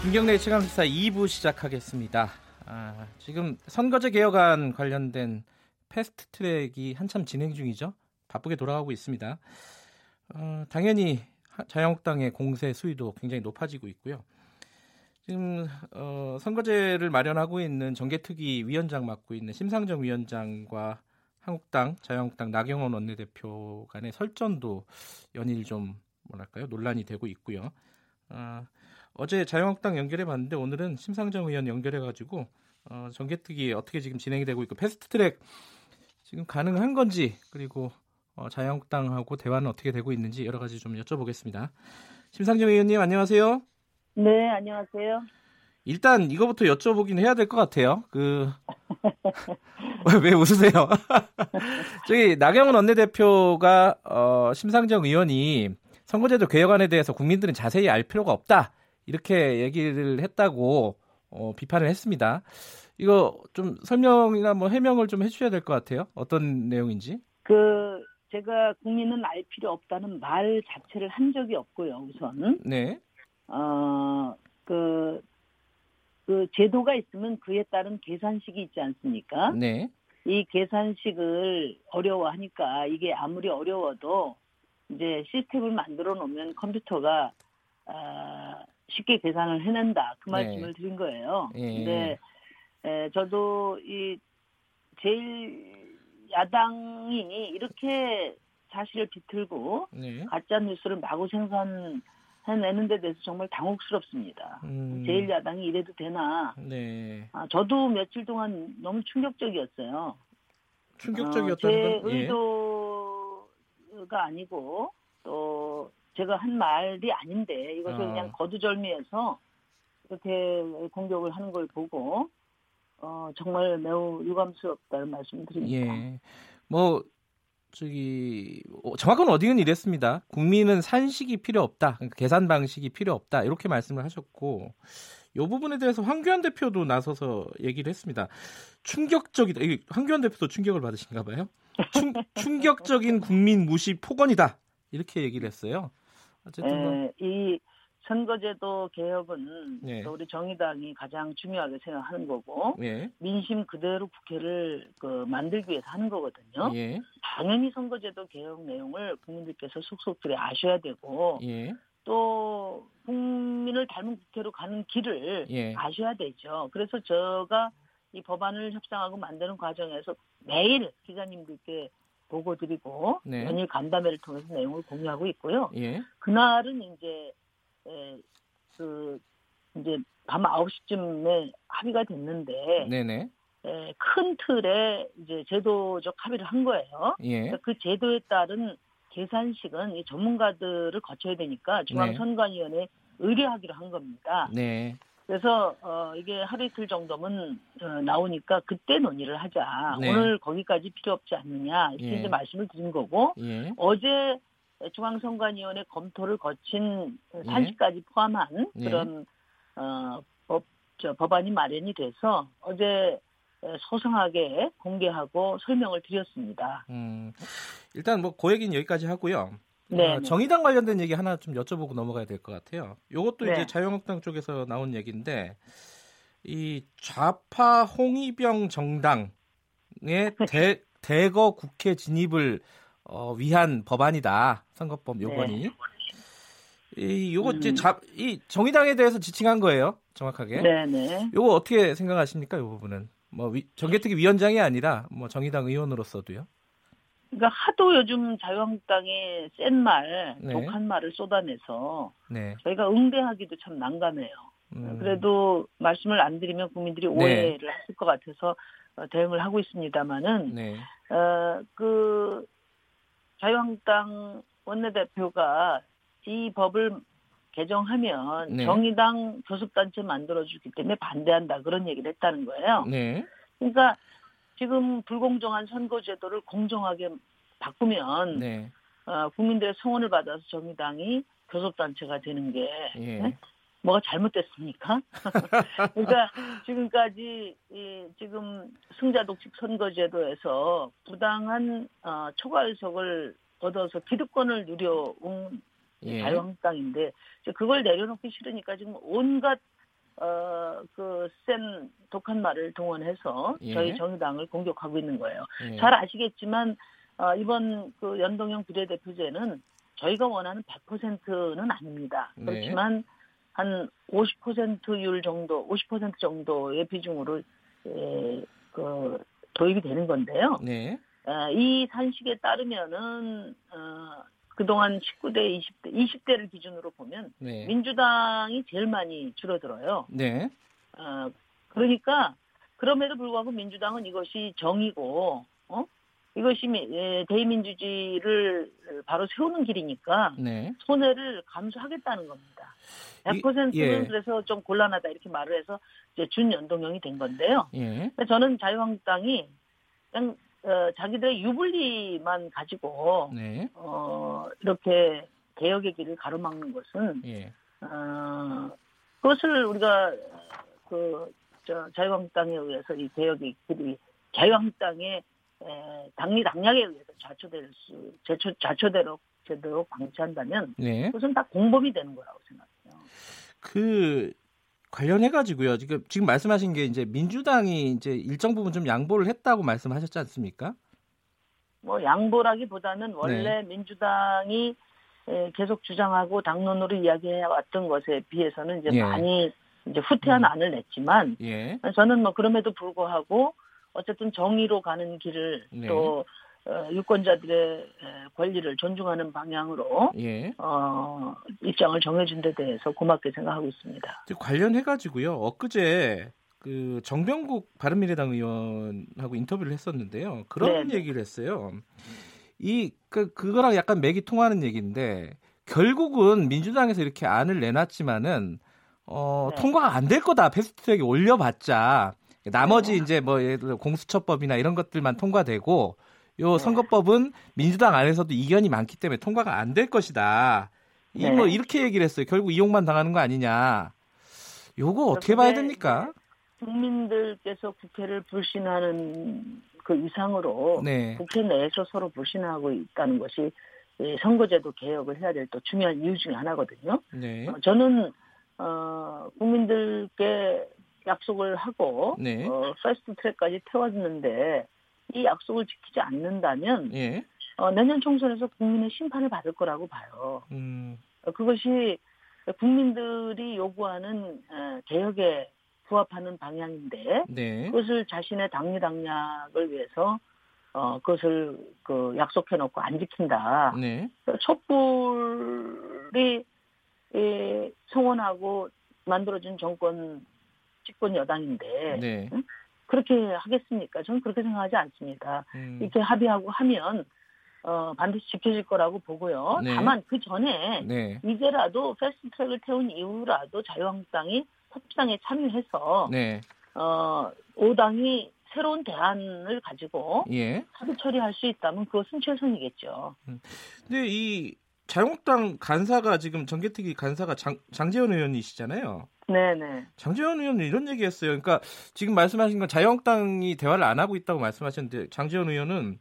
김경래 최강 시사 2부 시작하겠습니다. 아, 지금 선거제 개혁안 관련된 패스트 트랙이 한참 진행 중이죠. 바쁘게 돌아가고 있습니다. 어, 당연히 자유한국당의 공세 수위도 굉장히 높아지고 있고요. 지금 어, 선거제를 마련하고 있는 정계특위 위원장 맡고 있는 심상정 위원장과 한국당, 자유한국당 나경원 원내대표 간의 설전도 연일 좀 뭐랄까요 논란이 되고 있고요. 아, 어제 자유한국당 연결해 봤는데 오늘은 심상정 의원 연결해 가지고 어, 정개특위 어떻게 지금 진행이 되고 있고 패스트트랙 지금 가능한 건지 그리고 어, 자유한국당하고 대화는 어떻게 되고 있는지 여러 가지 좀 여쭤보겠습니다. 심상정 의원님 안녕하세요. 네 안녕하세요. 일단 이거부터 여쭤보긴 해야 될 것 같아요. 그 왜 웃으세요? 저기 나경원 원내대표가 어, 심상정 의원이 선거제도 개혁안에 대해서 국민들은 자세히 알 필요가 없다 이렇게 얘기를 했다고 어, 비판을 했습니다. 이거 좀 설명이나 뭐 해명을 좀 해주셔야 될 것 같아요. 어떤 내용인지? 그 제가 국민은 알 필요 없다는 말 자체를 한 적이 없고요. 우선 네. 어그 그 제도가 있으면 그에 따른 계산식이 있지 않습니까? 네. 이 계산식을 어려워하니까 이게 아무리 어려워도 이제 시스템을 만들어 놓으면 컴퓨터가 아, 쉽게 계산을 해낸다 그 네. 말씀을 네. 드린 거예요. 예. 근데 에, 저도 이 제일 야당이 이렇게 사실을 비틀고 네. 가짜 뉴스를 마구 생산 해내는 데 대해서 정말 당혹스럽습니다. 음. 제1야당이 이래도 되나. 네. 아, 저도 며칠 동안 너무 충격적이었어요. 충격적이었다는 어, 제 건? 예. 의도가 아니고 또 제가 한 말이 아닌데 이것을 어. 그냥 거두절미해서 이렇게 공격을 하는 걸 보고 어, 정말 매우 유감스럽다는 말씀을 드립니다. 예. 뭐 저기 어, 정확한 어디는 이랬습니다. 국민은 산식이 필요 없다. 그러니까 계산 방식이 필요 없다. 이렇게 말씀을 하셨고 이 부분에 대해서 황교안 대표도 나서서 얘기를 했습니다. 충격적이다. 황교안 대표도 충격을 받으신가 봐요. 충, 충격적인 국민 무시 폭언이다. 이렇게 얘기를 했어요. 어쨌든 뭐. 이 선거제도 개혁은 네. 우리 정의당이 가장 중요하게 생각하는 거고 네. 민심 그대로 국회를 그 만들기 위해서 하는 거거든요. 예. 당연히 선거제도 개혁 내용을 국민들께서 속속들이 아셔야 되고 예. 또 국민을 닮은 국회로 가는 길을 예. 아셔야 되죠. 그래서 제가 이 법안을 협상하고 만드는 과정에서 매일 기자님들께 보고 드리고 네. 연일 간담회를 통해서 내용을 공유하고 있고요. 예. 그날은 이제 에, 그 이제 밤 9시쯤에 합의가 됐는데 네네. 에, 큰 틀에 이제 제도적 합의를 한 거예요. 예. 그 제도에 따른 계산식은 이 전문가들을 거쳐야 되니까 중앙선관위원회 네. 의뢰하기로 한 겁니다. 네. 그래서 어 이게 하루 이틀 정도면 어, 나오니까 그때 논의를 하자. 네. 오늘 거기까지 필요 없지 않느냐 이렇게 예. 이제 말씀을 드린 거고 예. 어제 중앙선관위원회 검토를 거친 산시까지 예. 포함한 예. 그런 어, 법, 저, 법안이 마련이 돼서 어제 소상하게 공개하고 설명을 드렸습니다. 음, 일단 뭐 고얘기는 여기까지 하고요. 네, 어, 정의당 관련된 얘기 하나 좀 여쭤보고 넘어가야 될 것 같아요. 이것도 네. 이제 자유한국당 쪽에서 나온 얘기인데 이 좌파 홍위병 정당의 대, 대거 국회 진입을 어, 위한 법안이다. 선거법 요건이. 네. 이 요거 이제 음. 잡, 이 정의당에 대해서 지칭한 거예요. 정확하게. 네, 네. 요거 어떻게 생각하십니까? 이 부분은. 뭐 위, 정개특위 위원장이 아니라 뭐 정의당 의원으로서도요. 그러니까 하도 요즘 자유한국당이 센 말, 네. 독한 말을 쏟아내서 네. 저희가 응대하기도 참 난감해요. 음. 그래도 말씀을 안 드리면 국민들이 네. 오해를 네. 하실 것 같아서 어, 대응을 하고 있습니다만은 네. 어, 그 자유한국당 원내대표가 이 법을 개정하면 네. 정의당 교섭단체 만들어주기 때문에 반대한다 그런 얘기를 했다는 거예요. 네. 그러니까 지금 불공정한 선거제도를 공정하게 바꾸면 네. 어, 국민들의 성원을 받아서 정의당이 교섭단체가 되는 게 예. 네? 뭐가 잘못됐습니까? 그러니까 지금까지 이 지금 승자 독식 선거제도에서 부당한 어, 초과 의석을 얻어서 기득권을 누려온 예. 자유한국당인데 그걸 내려놓기 싫으니까 지금 온갖 어, 그, 센, 독한 말을 동원해서 예. 저희 정의당을 공격하고 있는 거예요. 예. 잘 아시겠지만, 어, 이번 그 연동형 비례대표제는 저희가 원하는 100%는 아닙니다. 네. 그렇지만 한 50%율 정도, 50% 정도의 비중으로, 에, 그, 도입이 되는 건데요. 네. 어, 이 산식에 따르면은, 어, 그동안 19대, 20대, 20대를 기준으로 보면 네. 민주당이 제일 많이 줄어들어요. 네. 어, 그러니까 그럼에도 불구하고 민주당은 이것이 정이고 어? 이것이 예, 대의민주주의를 바로 세우는 길이니까 네. 손해를 감수하겠다는 겁니다. 100%는 예. 그래서 좀 곤란하다 이렇게 말을 해서 이제 준연동형이 된 건데요. 예. 저는 자유한국당이 그냥 어, 자기들의 유불리만 가지고 네. 어, 이렇게 개혁의 길을 가로막는 것은 예. 어, 그것을 우리가 그 저, 자유한국당에 의해서 이 개혁의 길이 자유한국당의 에, 당리 당략에 의해서 좌초될 수 좌초, 좌초대로 제대로 방치한다면 네. 그것은 다 공범이 되는 거라고 생각해요. 그 관련해 가지고요. 지금 지금 말씀하신 게 이제 민주당이 이제 일정 부분 좀 양보를 했다고 말씀하셨지 않습니까? 뭐 양보라기보다는 원래 네. 민주당이 계속 주장하고 당론으로 이야기해 왔던 것에 비해서는 이제 예. 많이 이제 후퇴한 음. 안을 냈지만 예. 저는 뭐 그럼에도 불구하고 어쨌든 정의로 가는 길을 네. 또 어, 유권자들의 권리를 존중하는 방향으로 예. 어, 입장을 정해준 데 대해서 고맙게 생각하고 있습니다. 관련해 가지고요. 엊그제 그 정병국 바른미래당 의원하고 인터뷰를 했었는데요. 그런 네 얘기를 했어요. 이 그 그거랑 약간 맥이 통하는 얘기인데 결국은 민주당에서 이렇게 안을 내놨지만은 어, 네. 통과가 안 될 거다. 패스트트랙에 올려봤자 나머지 네. 이제 뭐 예를 들어 공수처법이나 이런 것들만 통과되고 요 네. 선거법은 민주당 안에서도 이견이 많기 때문에 통과가 안 될 것이다. 이뭐 네. 이렇게 얘기를 했어요. 결국 이용만 당하는 거 아니냐. 요거 어떻게 봐야 됩니까? 국민들께서 국회를 불신하는 그 이상으로 네. 국회 내에서 서로 불신하고 있다는 것이 선거제도 개혁을 해야 될 또 중요한 이유 중에 하나거든요. 네. 어, 저는 어, 국민들께 약속을 하고 네. 어, 패스트 트랙까지 태워줬는데 이 약속을 지키지 않는다면 예. 어, 내년 총선에서 국민의 심판을 받을 거라고 봐요. 음. 어, 그것이 국민들이 요구하는 어, 개혁의 부합하는 방향인데 네. 그것을 자신의 당리 당략을 위해서 어 그것을 그 약속해 놓고 안 지킨다. 네. 촛불이 에, 성원하고 만들어진 정권 집권 여당인데 네. 응? 그렇게 하겠습니까? 저는 그렇게 생각하지 않습니다. 음. 이렇게 합의하고 하면 어, 반드시 지켜질 거라고 보고요. 네. 다만 그 전에 네. 이제라도 패스트트랙을 태운 이후라도 자유한국당이 협상에 참여해서 네. 어, 5당이 새로운 대안을 가지고 예. 합의 처리할 수 있다면 그것은 최선이겠죠. 음. 근데 이 자유한국당 간사가 지금 정계특위 간사가 장, 장재현 의원이시잖아요. 네네. 장재현 의원은 이런 얘기했어요. 그러니까 지금 말씀하신 건 자유한국당이 대화를 안 하고 있다고 말씀하셨는데 장재현 의원은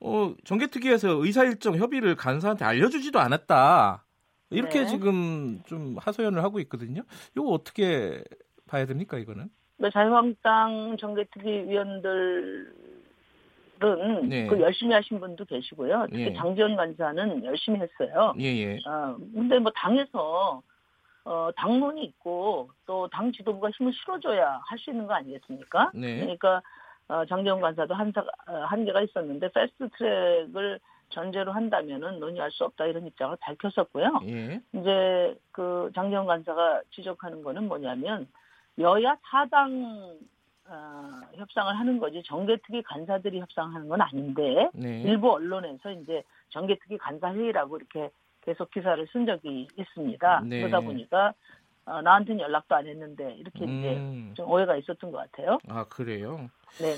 어, 정개특위에서 의사 일정 협의를 간사한테 알려주지도 않았다. 이렇게 네. 지금 좀 하소연을 하고 있거든요. 이거 어떻게 봐야 됩니까, 이거는? 네, 자유한국당 정개특위 위원들은 네. 그 열심히 하신 분도 계시고요. 특히 예. 장지원 간사는 열심히 했어요. 예, 예. 어, 근데 뭐 당에서 어, 당론이 있고 또 당 지도부가 힘을 실어줘야 할 수 있는 거 아니겠습니까? 네. 그러니까 어, 장재원 간사도 한, 어, 한계가 있었는데 패스트 트랙을 전제로 한다면은 논의할 수 없다 이런 입장을 밝혔었고요. 예. 이제 그 장재원 간사가 지적하는 거는 뭐냐면 여야 사당 어, 협상을 하는 거지 정계특위 간사들이 협상하는 건 아닌데 네. 일부 언론에서 이제 정계특위 간사 회의라고 이렇게 계속 기사를 쓴 적이 있습니다. 네. 그러다 보니까 어, 나한테는 연락도 안 했는데 이렇게 음. 이제 좀 오해가 있었던 것 같아요. 아 그래요? 네네.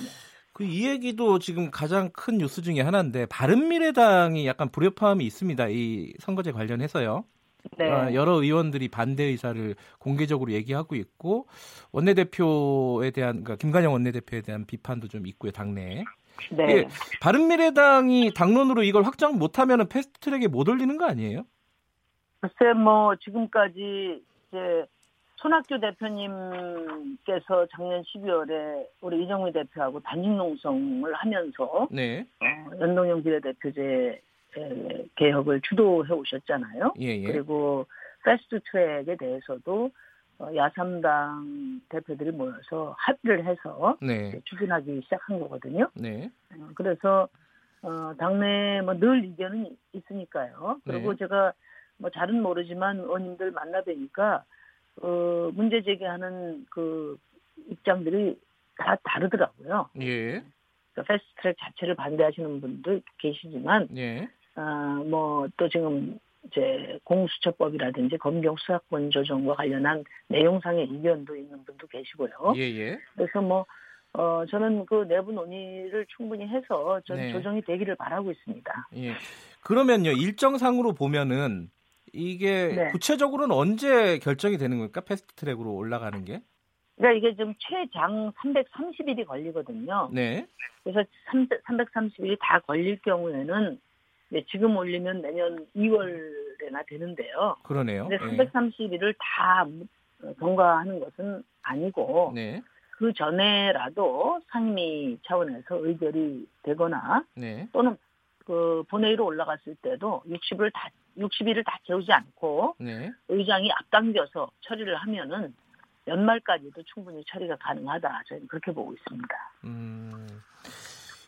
그이 얘기도 지금 가장 큰 뉴스 중에 하나인데 바른미래당이 약간 불협화음이 있습니다. 이 선거제 관련해서요. 네. 어, 여러 의원들이 반대 의사를 공개적으로 얘기하고 있고 원내대표에 대한 그러니까 김관영 원내대표에 대한 비판도 좀 있고요 당내에. 네. 예, 바른미래당이 당론으로 이걸 확정 못하면 패스트트랙에 못 올리는 거 아니에요? 글쎄 뭐 지금까지 이제 손학규 대표님께서 작년 12월에 우리 이정미 대표하고 단식 농성을 하면서 네. 어, 연동형 비례대표제 개혁을 주도해 오셨잖아요. 예, 예. 그리고 패스트 트랙에 대해서도 어, 야삼당 대표들이 모여서 합의를 해서 네. 추진하기 시작한 거거든요. 네. 어, 그래서 어, 당내 뭐늘 의견은 있으니까요. 그리고 네. 제가 뭐 잘은 모르지만 의원님들 만나 뵈니까 어, 문제 제기하는 그 입장들이 다 다르더라고요. 예. 그러니까 fast track 자체를 반대하시는 분도 계시지만, 예. 아, 뭐, 또 지금 이제 공수처법이라든지 검경 수사권 조정과 관련한 내용상의 이견도 있는 분도 계시고요. 예, 예. 그래서 뭐, 어, 저는 그 내부 논의를 충분히 해서 전 네. 조정이 되기를 바라고 있습니다. 예. 그러면요, 일정상으로 보면은 이게 네. 구체적으로는 언제 결정이 되는 겁니까? fast track으로 올라가는 게? 그러니까 이게 좀 최장 330일이 걸리거든요. 네. 그래서 330일이 다 걸릴 경우에는 지금 올리면 내년 2월에나 되는데요. 그러네요. 근데 330일을 네. 다 경과하는 것은 아니고 네. 그 전에라도 상임위 차원에서 의결이 되거나 네. 또는 그 본회의로 올라갔을 때도 60을 다 60일을 다 채우지 않고 네. 의장이 앞당겨서 처리를 하면은 연말까지도 충분히 처리가 가능하다. 저는 그렇게 보고 있습니다. 음,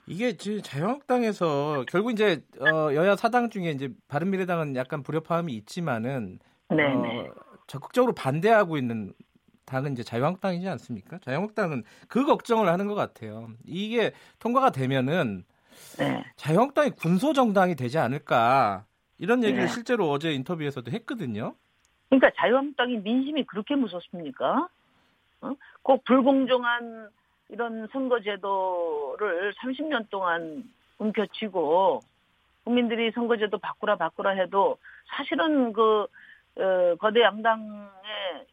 이게 지금 자유한국당에서 결국 이제 어, 여야 사당 중에 이제 바른미래당은 약간 불협화음이 있지만은 어, 적극적으로 반대하고 있는 당은 이제 자유한국당이지 않습니까? 자유한국당은 그 걱정을 하는 것 같아요. 이게 통과가 되면은 네. 자유한국당이 군소 정당이 되지 않을까 이런 얘기를 네. 실제로 어제 인터뷰에서도 했거든요. 그러니까 자유한국당이 민심이 그렇게 무섭습니까? 어? 꼭 불공정한 이런 선거제도를 30년 동안 움켜쥐고 국민들이 선거제도 바꾸라 바꾸라 해도 사실은 그 어, 거대 양당의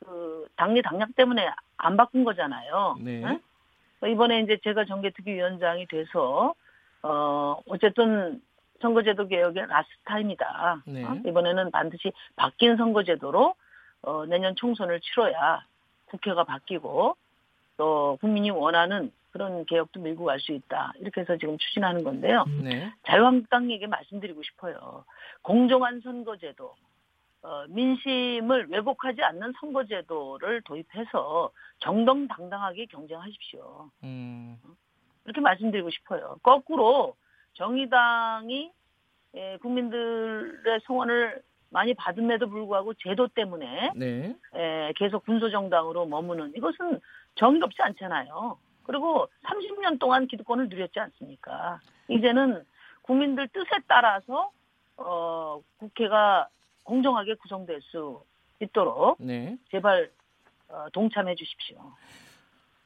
그 당리 당략 때문에 안 바꾼 거잖아요. 네. 네? 이번에 이제 제가 정계특위위원장이 돼서 어 어쨌든 선거제도 개혁의 last time이다. 네. 어? 이번에는 반드시 바뀐 선거제도로 어, 내년 총선을 치러야 국회가 바뀌고 또 국민이 원하는 그런 개혁도 밀고 갈 수 있다. 이렇게 해서 지금 추진하는 건데요. 네. 자유한국당에게 말씀드리고 싶어요. 공정한 선거제도, 어, 민심을 왜곡하지 않는 선거제도를 도입해서 정정당당하게 경쟁하십시오. 음. 이렇게 말씀드리고 싶어요. 거꾸로 정의당이 예, 국민들의 성원을 많이 받음에도 불구하고 제도 때문에 네. 예, 계속 군소정당으로 머무는 이것은 정의롭지 않잖아요. 그리고 30년 동안 기득권을 누렸지 않습니까? 이제는 국민들 뜻에 따라서 어, 국회가 공정하게 구성될 수 있도록 네. 제발 어, 동참해 주십시오.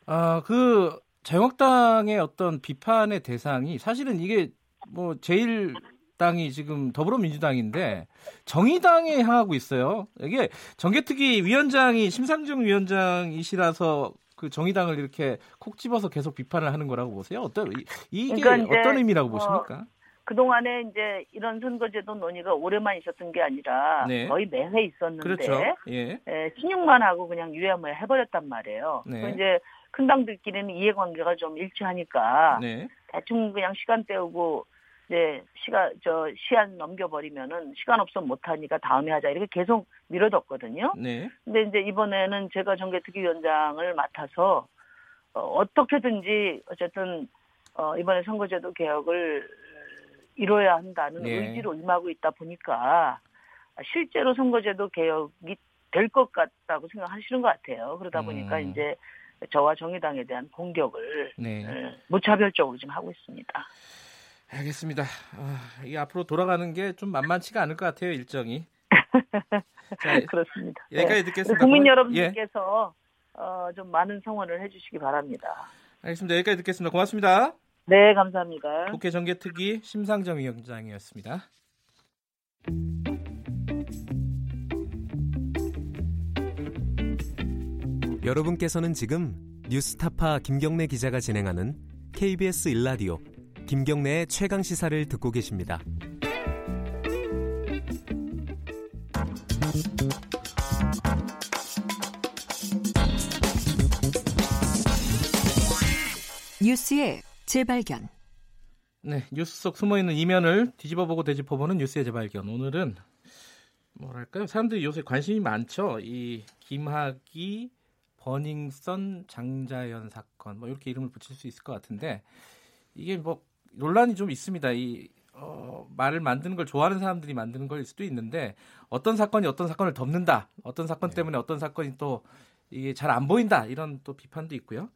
아, 그 자유한국당의 어떤 비판의 대상이 사실은 이게 뭐 제일 당이 지금 더불어민주당인데 정의당에 향하고 있어요. 이게 정개특위 위원장이 심상정 위원장이시라서 그 정의당을 이렇게 콕 집어서 계속 비판을 하는 거라고 보세요? 어떤 이게 그러니까 어떤 의미라고 어, 보십니까? 그동안에 이제 이런 선거제도 논의가 오래만 있었던 게 아니라 네. 거의 매회 있었는데 그렇죠. 예. 예, 신용만 하고 그냥 유야무야 해버렸단 말이에요. 네. 이제 큰 당들끼리는 이해관계가 좀 일치하니까 네. 대충 그냥 시간 때우고 이제 시간 저 시간 넘겨버리면은 시간 없으면 못하니까 다음에 하자 이렇게 계속 미뤄뒀거든요. 네. 근데 이제 이번에는 제가 정계특위위원장을 맡아서 어, 어떻게든지 어쨌든 어, 이번에 선거제도 개혁을 이뤄야 한다는 네. 의지로 임하고 있다 보니까 실제로 선거제도 개혁이 될 것 같다고 생각하시는 것 같아요. 그러다 보니까 음. 이제 저와 정의당에 대한 공격을 네. 어, 무차별적으로 좀 하고 있습니다. 알겠습니다. 아, 이 앞으로 돌아가는 게 좀 만만치가 않을 것 같아요 일정이. 자, 그렇습니다. 여기까지 네. 듣겠습니다. 국민 여러분께서 예. 어, 좀 많은 성원을 해주시기 바랍니다. 알겠습니다. 여기까지 듣겠습니다. 고맙습니다. 네, 감사합니다. 국회 정개특위 심상정 위원장이었습니다. 여러분께서는 지금 뉴스타파 김경래 기자가 진행하는 KBS 일라디오 김경래의 최강 시사를 듣고 계십니다. 뉴스의 재발견. 네, 뉴스 속 숨어 있는 이면을 뒤집어보고 되짚어보는 뉴스의 재발견. 오늘은 뭐랄까요? 사람들이 요새 관심이 많죠. 이 김학이 버닝썬 장자연 사건 뭐 이렇게 이름을 붙일 수 있을 것 같은데 이게 뭐 논란이 좀 있습니다. 이 어, 말을 만드는 걸 좋아하는 사람들이 만드는 걸 수도 있는데 어떤 사건이 어떤 사건을 덮는다. 어떤 사건 네. 때문에 어떤 사건이 또 이게 잘 안 보인다. 이런 또 비판도 있고요.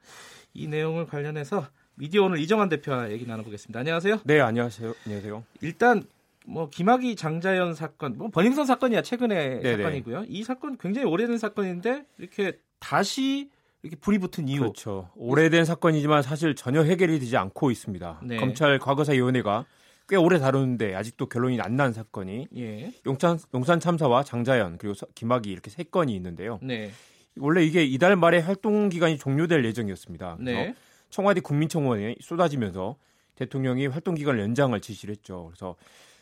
이 내용을 관련해서 미디어 오늘 이정환 대표와 얘기 나눠보겠습니다. 안녕하세요. 네, 안녕하세요. 안녕하세요. 일단 뭐 김학의 장자연 사건, 뭐 버닝썬 사건이야 최근의 네네. 사건이고요. 이 사건 굉장히 오래된 사건인데 이렇게 다시 이렇게 불이 붙은 이유. 그렇죠. 오래된 사건이지만 사실 전혀 해결이 되지 않고 있습니다. 네. 검찰 과거사위원회가 꽤 오래 다루는데 아직도 결론이 안 난 사건이 예. 용산 용산 참사와 장자연 그리고 김학의 이렇게 세 건이 있는데요. 네. 원래 이게 이달 말에 활동 기간이 종료될 예정이었습니다. 네. 청와대 국민청원에 쏟아지면서 대통령이 활동 기간 연장을 지시를 했죠. 그래서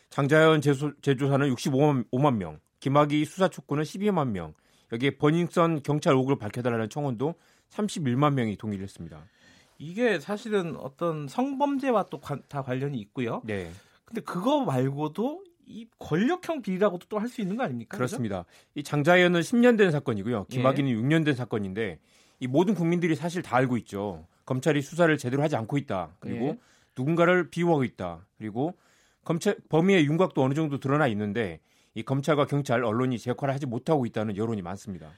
장자연 제조, 제조사는 65만 5만 명, 김학의 수사 촉구는 12만 명, 여기에 버닝썬 경찰 의혹을 밝혀달라는 청원도 31만 명이 동의를 했습니다. 이게 사실은 어떤 성범죄와 또 다 관련이 있고요. 네. 근데 그거 말고도 이 권력형 비리라고도 또 할 수 있는 거 아닙니까? 그렇습니다. 그렇죠? 이 장자연은 10년 된 사건이고요. 김학의는 예. 6년 된 사건인데 이 모든 국민들이 사실 다 알고 있죠. 검찰이 수사를 제대로 하지 않고 있다. 그리고 예. 누군가를 비호하고 있다. 그리고 검찰 범위의 윤곽도 어느 정도 드러나 있는데 이 검찰과 경찰, 언론이 제 역할을 하지 못하고 있다는 여론이 많습니다.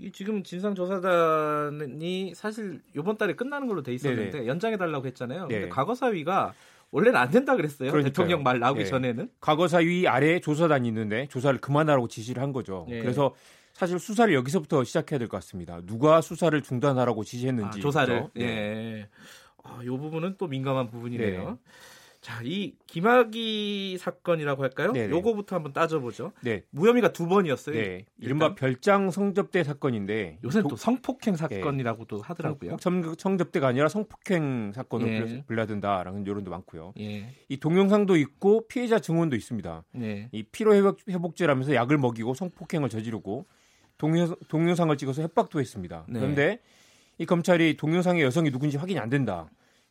이 지금 진상조사단이 사실 이번 달에 끝나는 걸로 돼 있었는데 네네. 연장해 달라고 했잖아요. 네. 근데 과거사위가 원래는 안 된다 그랬어요. 그러니까요. 대통령 말 나오기 네. 전에는. 과거사위 아래에 조사단이 있는데 조사를 그만하라고 지시를 한 거죠. 네. 그래서 사실 수사를 여기서부터 시작해야 될 것 같습니다. 누가 수사를 중단하라고 지시했는지. 아, 조사를. 네. 예. 아, 이 부분은 또 민감한 부분이네요. 네. 자, 이 김학의 사건이라고 할까요? 네네. 요거부터 한번 따져보죠. 네. 무혐의가 두 번이었어요. 네. 이른바 별장 성접대 사건인데 요새는 또 성폭행 사건이라고도 네. 하더라고요. 성, 성접대가 아니라 성폭행 사건으로 예. 불려든다라는 여론도 많고요. 예. 이 동영상도 있고 피해자 증언도 있습니다. 네. 이 피로 회복, 회복 제라면서 약을 먹이고 성폭행을 저지르고 동영, 동영상을 찍어서 협박도 했습니다. 네. 그런데 이 검찰이 동영상의 여성이 누군지 확인이 안 된다.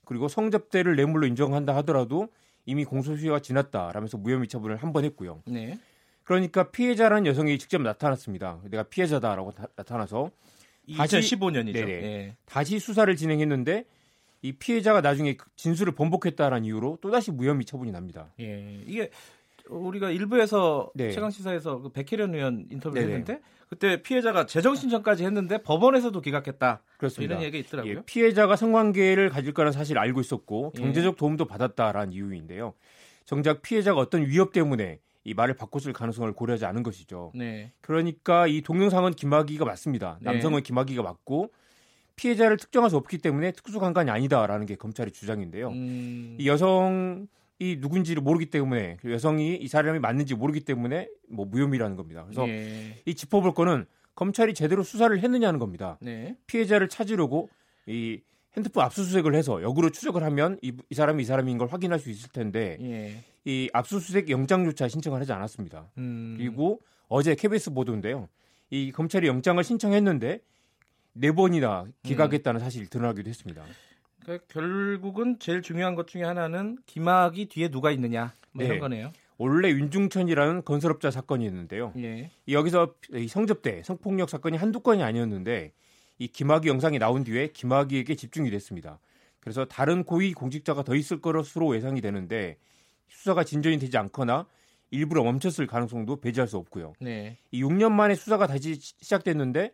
그리고 성접대를 뇌물로 인정한다 하더라도 이미 공소시효가 지났다라면서 무혐의 처분을 한 번 했고요. 네. 그러니까 피해자라는 여성이 직접 나타났습니다. 내가 피해자다라고 다, 나타나서 2015년이죠. 네네, 네. 다시 수사를 진행했는데 이 피해자가 나중에 그 진술을 번복했다라는 이유로 또다시 무혐의 처분이 납니다. 예. 이게 우리가 일부에서 네. 최강 시사에서 그 백혜련 의원 인터뷰를 네네. 했는데 그때 피해자가 재정 신청까지 했는데 법원에서도 기각했다. 그렇습니다. 이런 얘기 있더라고요. 예, 피해자가 성관계를 가질 거라는 사실 알고 있었고 예. 경제적 도움도 받았다라는 이유인데요. 정작 피해자가 어떤 위협 때문에 이 말을 바꿨을 가능성을 고려하지 않은 것이죠. 네. 그러니까 이 동영상은 김학의가 맞습니다. 네. 남성은 네. 김학의가 맞고 피해자를 특정할 수 없기 때문에 특수강간이 아니다라는 게 검찰의 주장인데요. 음... 이 여성 이 누군지를 모르기 때문에 여성이 이 사람이 맞는지 모르기 때문에 뭐 무혐의라는 겁니다. 그래서 예. 이 짚어볼 거는 검찰이 제대로 수사를 했느냐는 겁니다. 네. 피해자를 찾으려고 이 핸드폰 압수수색을 해서 역으로 추적을 하면 이, 이 사람이 이 사람인 걸 확인할 수 있을 텐데 예. 이 압수수색 영장조차 신청을 하지 않았습니다. 음. 그리고 어제 KBS 보도인데요. 이 검찰이 영장을 신청했는데 네 번이나 기각했다는 음. 사실이 드러나기도 했습니다. 결국은 제일 중요한 것 중에 하나는 김학이 뒤에 누가 있느냐 뭐 네. 이런 거네요. 원래 윤중천이라는 건설업자 사건이 있는데요. 예. 여기서 성접대, 성폭력 사건이 한두 건이 아니었는데 이 김학의 영상이 나온 뒤에 김학의에게 집중이 됐습니다. 그래서 다른 고위 공직자가 더 있을 것으로 예상이 되는데 수사가 진전이 되지 않거나 일부러 멈췄을 가능성도 배제할 수 없고요. 네. 이 6년 만에 수사가 다시 시작됐는데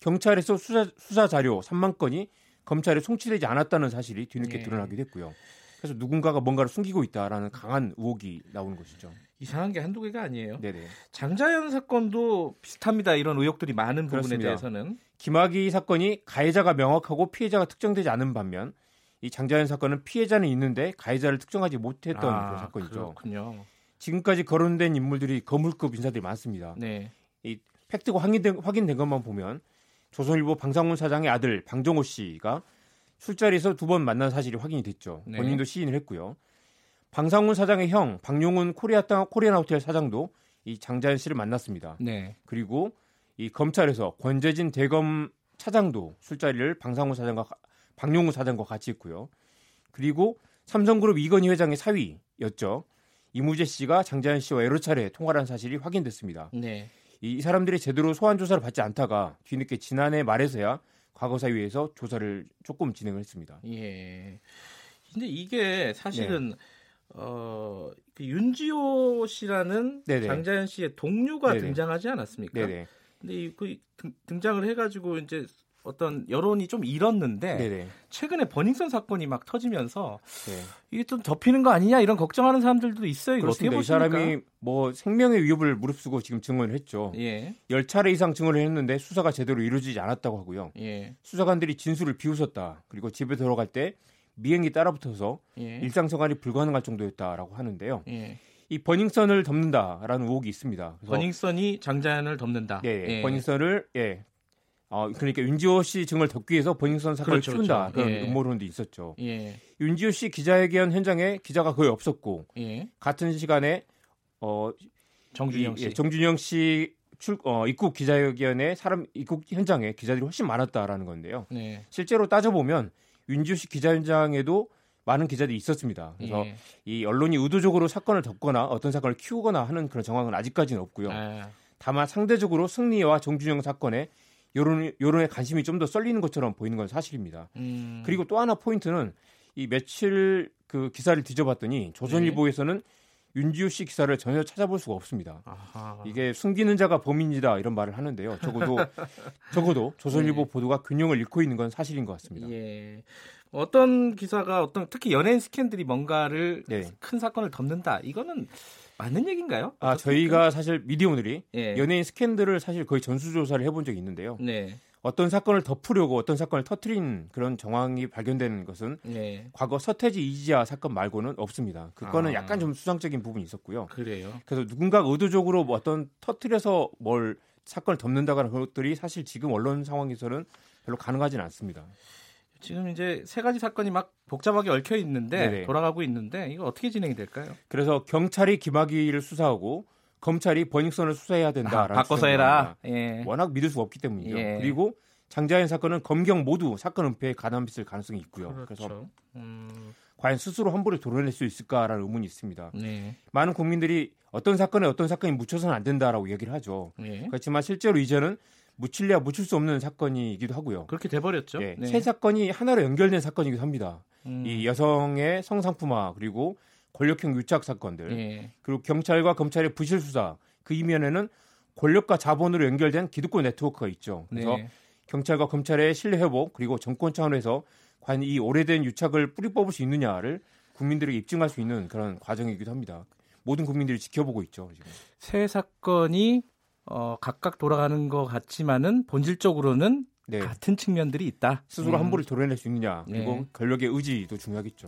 경찰에서 수사, 수사 자료 3만 건이 검찰에 송치되지 않았다는 사실이 뒤늦게 네. 드러나기도 했고요. 그래서 누군가가 뭔가를 숨기고 있다라는 강한 의혹이 나오는 것이죠. 이상한 게 한두 개가 아니에요. 네네. 장자연 사건도 비슷합니다. 이런 의혹들이 많은 부분에 그렇습니다. 대해서는 김학의 사건이 가해자가 명확하고 피해자가 특정되지 않은 반면 이 장자연 사건은 피해자는 있는데 가해자를 특정하지 못했던 아, 사건이죠. 그렇군요. 지금까지 거론된 인물들이 거물급 인사들이 많습니다. 네. 이 팩트가 확인된, 확인된 것만 보면 조선일보 방상훈 사장의 아들 방정호 씨가 술자리에서 두 번 만난 사실이 확인이 됐죠. 네. 본인도 시인을 했고요. 방상훈 사장의 형 방용훈 코리아 땅 코리안 호텔 사장도 이 장자연 씨를 만났습니다. 네. 그리고 이 검찰에서 권재진 대검 차장도 술자리를 방상훈 사장과 방용훈 사장과 같이 했고요. 그리고 삼성그룹 이건희 회장의 사위였죠. 이무재 씨가 장자연 씨와 여러 차례 통화한 사실이 확인됐습니다. 네. 이 사람들이 제대로 소환 조사를 받지 않다가 뒤늦게 지난해 말에서야 과거사위에서 조사를 조금 진행을 했습니다. 예. 근데 이게 사실은 네. 어, 그 윤지호 씨라는 네네. 장자연 씨의 동료가 네네. 등장하지 않았습니까? 네네. 근데 이, 그 등장을 해가지고 이제 어떤 여론이 좀 잃었는데 네네. 최근에 버닝썬 사건이 막 터지면서 네. 이게 좀 덮이는 거 아니냐 이런 걱정하는 사람들도 있어요. 이거 어떻게 보십니까? 이 사람이 뭐 생명의 위협을 무릅쓰고 지금 증언을 했죠. 예. 10차례 이상 증언을 했는데 수사가 제대로 이루어지지 않았다고 하고요. 예. 수사관들이 진술을 비웃었다. 그리고 집에 들어갈 때 미행이 따라붙어서 예. 일상생활이 불가능할 정도였다라고 하는데요. 예. 이 버닝썬을 덮는다라는 의혹이 있습니다. 버닝썬이 장자연을 덮는다. 예, 예. 버닝썬을 예. 어, 그러니까 윤지호 씨 증을 덮기 위해서 버닝썬 사건을 그렇죠, 키운다 그렇죠. 그런 예. 음모론도 있었죠. 예. 윤지호 씨 기자회견 현장에 기자가 거의 없었고 예. 같은 시간에 어 정준영 씨, 예, 정준영 씨 출, 어, 입국 기자회견에 사람 입국 현장에 기자들이 훨씬 많았다라는 건데요. 네. 실제로 따져 보면 윤지호 씨 기자 현장에도 많은 기자들이 있었습니다. 그래서 예. 이 언론이 의도적으로 사건을 덮거나 어떤 사건을 키우거나 하는 그런 정황은 아직까지는 없고요. 아. 다만 상대적으로 승리와 정준영 사건에 여론 여론의 관심이 좀 더 쏠리는 것처럼 보이는 건 사실입니다. 음. 그리고 또 하나 포인트는 이 며칠 그 기사를 뒤져봤더니 조선일보에서는 네. 윤지호 씨 기사를 전혀 찾아볼 수가 없습니다. 아하. 이게 숨기는 자가 범인이다 이런 말을 하는데요. 적어도 적어도 조선일보 네. 보도가 균형을 잃고 있는 건 사실인 것 같습니다. 예. 어떤 기사가 어떤 특히 연예인 스캔들이 뭔가를 네. 큰 사건을 덮는다. 이거는 맞는 얘기인가요? 아 저희가 사실 미디어오늘이 예. 연예인 스캔들을 사실 거의 전수조사를 해본 적이 있는데요. 네. 어떤 사건을 덮으려고 어떤 사건을 터트린 그런 정황이 발견되는 것은 네. 과거 서태지 이지아 사건 말고는 없습니다. 그거는 아. 약간 좀 수상적인 부분이 있었고요. 그래요. 그래서 누군가 의도적으로 뭐 어떤 터트려서 뭘 사건을 덮는다거나 그런 것들이 사실 지금 언론 상황에서는 별로 가능하지는 않습니다. 지금 이제 세 가지 사건이 막 복잡하게 얽혀 있는데 네네. 돌아가고 있는데 이거 어떻게 진행이 될까요? 그래서 경찰이 김학의를 수사하고 검찰이 버닝썬을 수사해야 된다라는 아, 바꿔서 해라. 예. 워낙 믿을 수가 없기 때문이죠. 예. 그리고 장자연 사건은 검경 모두 사건 은폐에 가담했을 가능성이 있고요. 그렇죠. 그래서 음... 과연 스스로 환불을 도려낼 수 있을까라는 의문이 있습니다. 네. 많은 국민들이 어떤 사건에 어떤 사건이 묻혀서는 안 된다라고 얘기를 하죠. 네. 그렇지만 실제로 이제는 묻힐래야 묻힐 수 없는 사건이기도 하고요. 그렇게 돼버렸죠. 예, 네. 세 사건이 하나로 연결된 사건이기도 합니다. 음. 이 여성의 성상품화 그리고 권력형 유착 사건들 예. 그리고 경찰과 검찰의 부실 수사 그 이면에는 권력과 자본으로 연결된 기득권 네트워크가 있죠. 그래서 네. 경찰과 검찰의 신뢰 회복 그리고 정권 차원에서 과연 이 오래된 유착을 뿌리 뽑을 수 있느냐를 국민들에게 입증할 수 있는 그런 과정이기도 합니다. 모든 국민들이 지켜보고 있죠. 지금. 새 사건이 어, 각각 돌아가는 것 같지만은 본질적으로는 네. 같은 측면들이 있다. 스스로 음. 함부를 도려낼 수 있느냐 그리고 네. 권력의 의지도 중요하겠죠.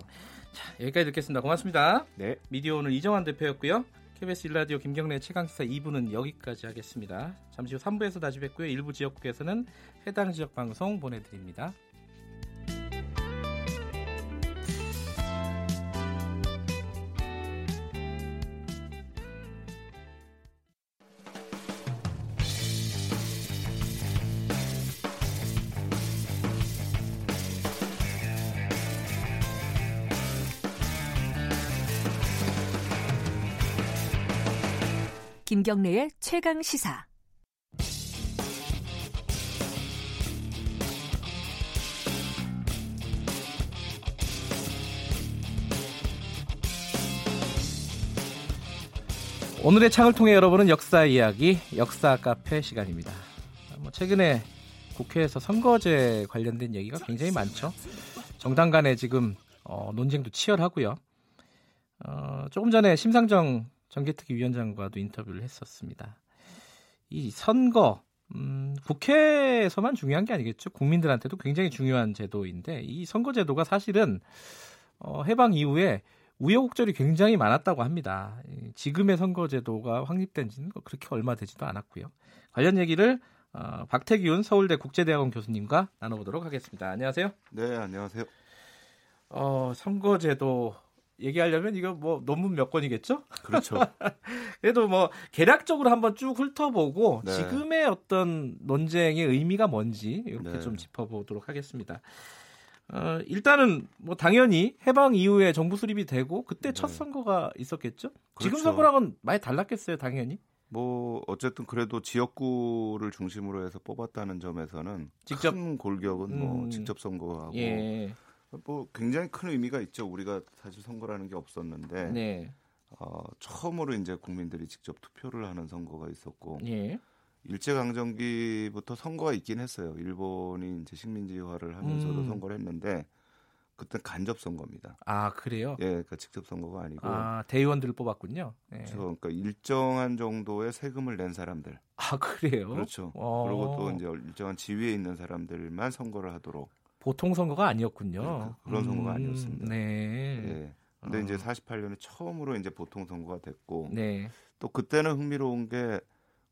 자 여기까지 듣겠습니다. 고맙습니다. 네. 미디어 오늘 이정환 대표였고요. KBS 일라디오 김경래 최강시사 2부는 여기까지 하겠습니다. 잠시 후 3부에서 다시 뵙고요. 일부 지역국에서는 해당 지역 방송 보내드립니다. 김경래의 최강 시사. 오늘의 창을 통해 여러분은 역사 이야기, 역사 카페 시간입니다. 뭐 최근에 국회에서 선거제 관련된 얘기가 굉장히 많죠. 정당 간에 지금 어, 논쟁도 치열하고요. 어, 조금 전에 심상정 정계특위 위원장과도 인터뷰를 했었습니다. 이 선거 음, 국회에서만 중요한 게 아니겠죠. 국민들한테도 굉장히 중요한 제도인데 이 선거 제도가 사실은 어, 해방 이후에 우여곡절이 굉장히 많았다고 합니다. 지금의 선거 제도가 확립된 지는 그렇게 얼마 되지도 않았고요. 관련 얘기를 어, 박태기훈 서울대 국제대학원 교수님과 나눠보도록 하겠습니다. 안녕하세요. 네, 안녕하세요. 어, 선거제도 얘기하려면 이거 뭐 논문 몇 권이겠죠? 그렇죠. 그래도 뭐 개략적으로 한번 쭉 훑어보고 네. 지금의 어떤 논쟁의 의미가 뭔지 이렇게 네. 좀 짚어보도록 하겠습니다. 어, 일단은 뭐 당연히 해방 이후에 정부 수립이 되고 그때 네. 첫 선거가 있었겠죠? 그렇죠. 지금 선거랑은 많이 달랐겠어요, 당연히. 뭐 어쨌든 그래도 지역구를 중심으로 해서 뽑았다는 점에서는 직접 큰 골격은 뭐 음, 뭐 직접 선거하고 예. 뭐 굉장히 큰 의미가 있죠. 우리가 사실 선거라는 게 없었는데 네. 어, 처음으로 이제 국민들이 직접 투표를 하는 선거가 있었고 예. 일제 강점기부터 선거가 있긴 했어요. 일본이 이제 식민지화를 하면서도 음. 선거를 했는데 그때 간접 선거입니다. 아 그래요? 예, 그러니까 직접 선거가 아니고 아 대의원들을 뽑았군요. 네. 그렇죠. 그러니까 일정한 정도의 세금을 낸 사람들. 아 그래요? 그렇죠. 어. 그리고 또 이제 일정한 지위에 있는 사람들만 선거를 하도록. 보통 선거가 아니었군요. 네, 그, 런 선거가 음, 아니었습니다. 네. 네. 근데 어. 이제 48년에 처음으로 이제 보통 선거가 됐고 네. 또 그때는 흥미로운 게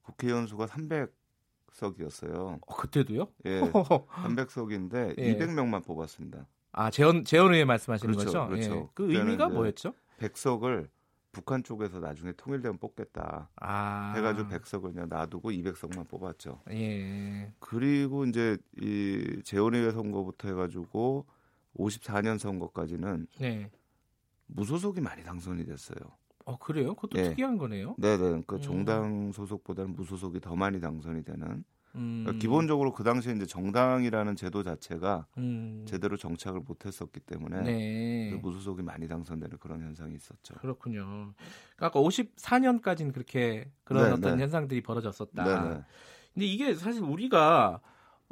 국회의원 수가 300석이었어요. 어, 그때도요? 예. 300석인데 예. 200명만 뽑았습니다. 아, 재원 재원 의회 말씀하시는 그렇죠, 거죠? 그렇죠. 예. 그 의미가 뭐였죠? 100석을 북한 쪽에서 나중에 통일되면 뽑겠다. 아. 해가지고 100석을 그냥 놔두고 200석만 뽑았죠. 예. 그리고 이제 이 재원의회 선거부터 해가지고 54년 선거까지는 네. 무소속이 많이 당선이 됐어요. 어 그래요? 그것도 네. 특이한 거네요. 네네. 그러니까 음. 정당 소속보다는 무소속이 더 많이 당선이 되는. 음. 그러니까 기본적으로 그 당시에 이제 정당이라는 제도 자체가 음. 제대로 정착을 못했었기 때문에 네. 그 무소속이 많이 당선되는 그런 현상이 있었죠. 그렇군요. 그러니까 54년까지는 그렇게 그런 네, 어떤 네. 현상들이 벌어졌었다. 네, 네. 근데 이게 사실 우리가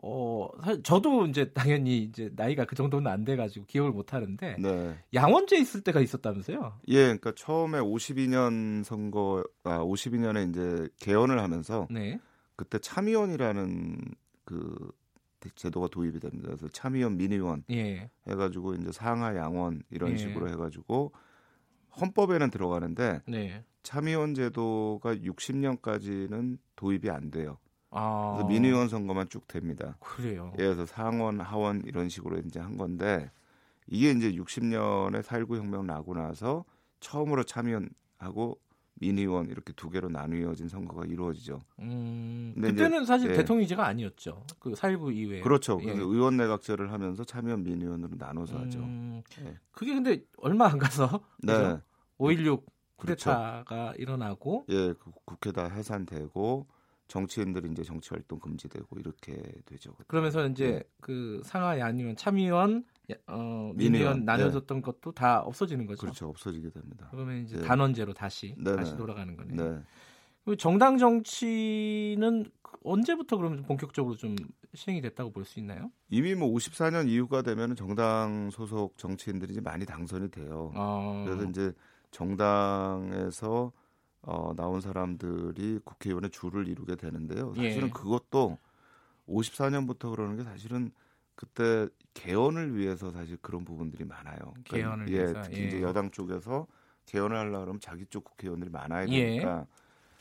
어, 사실 저도 이제 당연히 이제 나이가 그 정도는 안 돼가지고 기억을 못 하는데 네. 양원제 있을 때가 있었다면서요? 예, 그러니까 처음에 52년 선거, 아 52년에 이제 개헌을 하면서 네. 그때 참의원이라는 그 제도가 도입이 됩니다. 그래서 참의원, 민의원 예. 해가지고 이제 상하 양원 이런 예. 식으로 해가지고 헌법에는 들어가는데 네. 참의원 제도가 60년까지는 도입이 안 돼요. 아. 그래서 민의원 선거만 쭉 됩니다. 그래요. 예, 그래서 상원, 하원 이런 식으로 이제 한 건데 이게 이제 60년에 4.19 혁명 나고 나서 처음으로 참의원하고 민의원 이렇게 두 개로 나뉘어진 선거가 이루어지죠. 음, 그때는 이제, 사실 예. 대통령제가 아니었죠. 그4.19 이후에. 그렇죠. 예. 의원 내각제를 하면서 참여원 민의원으로 나눠서 음, 하죠. 예. 그게 근데 얼마 안 가서 네. 5.16 쿠데타가 그렇죠. 일어나고 예, 그 국회 다 해산되고 정치인들이 이제 정치 활동 금지되고 이렇게 되죠. 그때. 그러면서 이제 네. 그 상하이 아니면 참의원 어, 민의원 나눠졌던 네. 것도 다 없어지는 거죠. 그렇죠. 없어지게 됩니다. 그러면 이제 네. 단원제로 다시 네네. 다시 돌아가는 거네요. 네. 정당 정치는 언제부터 그러면 본격적으로 좀 시행이 됐다고 볼 수 있나요? 이미 뭐 54년 이후가 되면 정당 소속 정치인들이 이제 많이 당선이 돼요. 아... 그래서 이제 정당에서 어, 나온 사람들이 국회의원의 줄을 이루게 되는데요. 사실은 예. 그것도 54년부터 그러는 게 사실은 그때 개헌을 위해서 사실 그런 부분들이 많아요. 그러니까 개헌을 예, 위해서 특히 예. 이제 여당 쪽에서 개헌을 하려고 그러면 자기 쪽 국회의원들이 많아야 예. 되니까 예.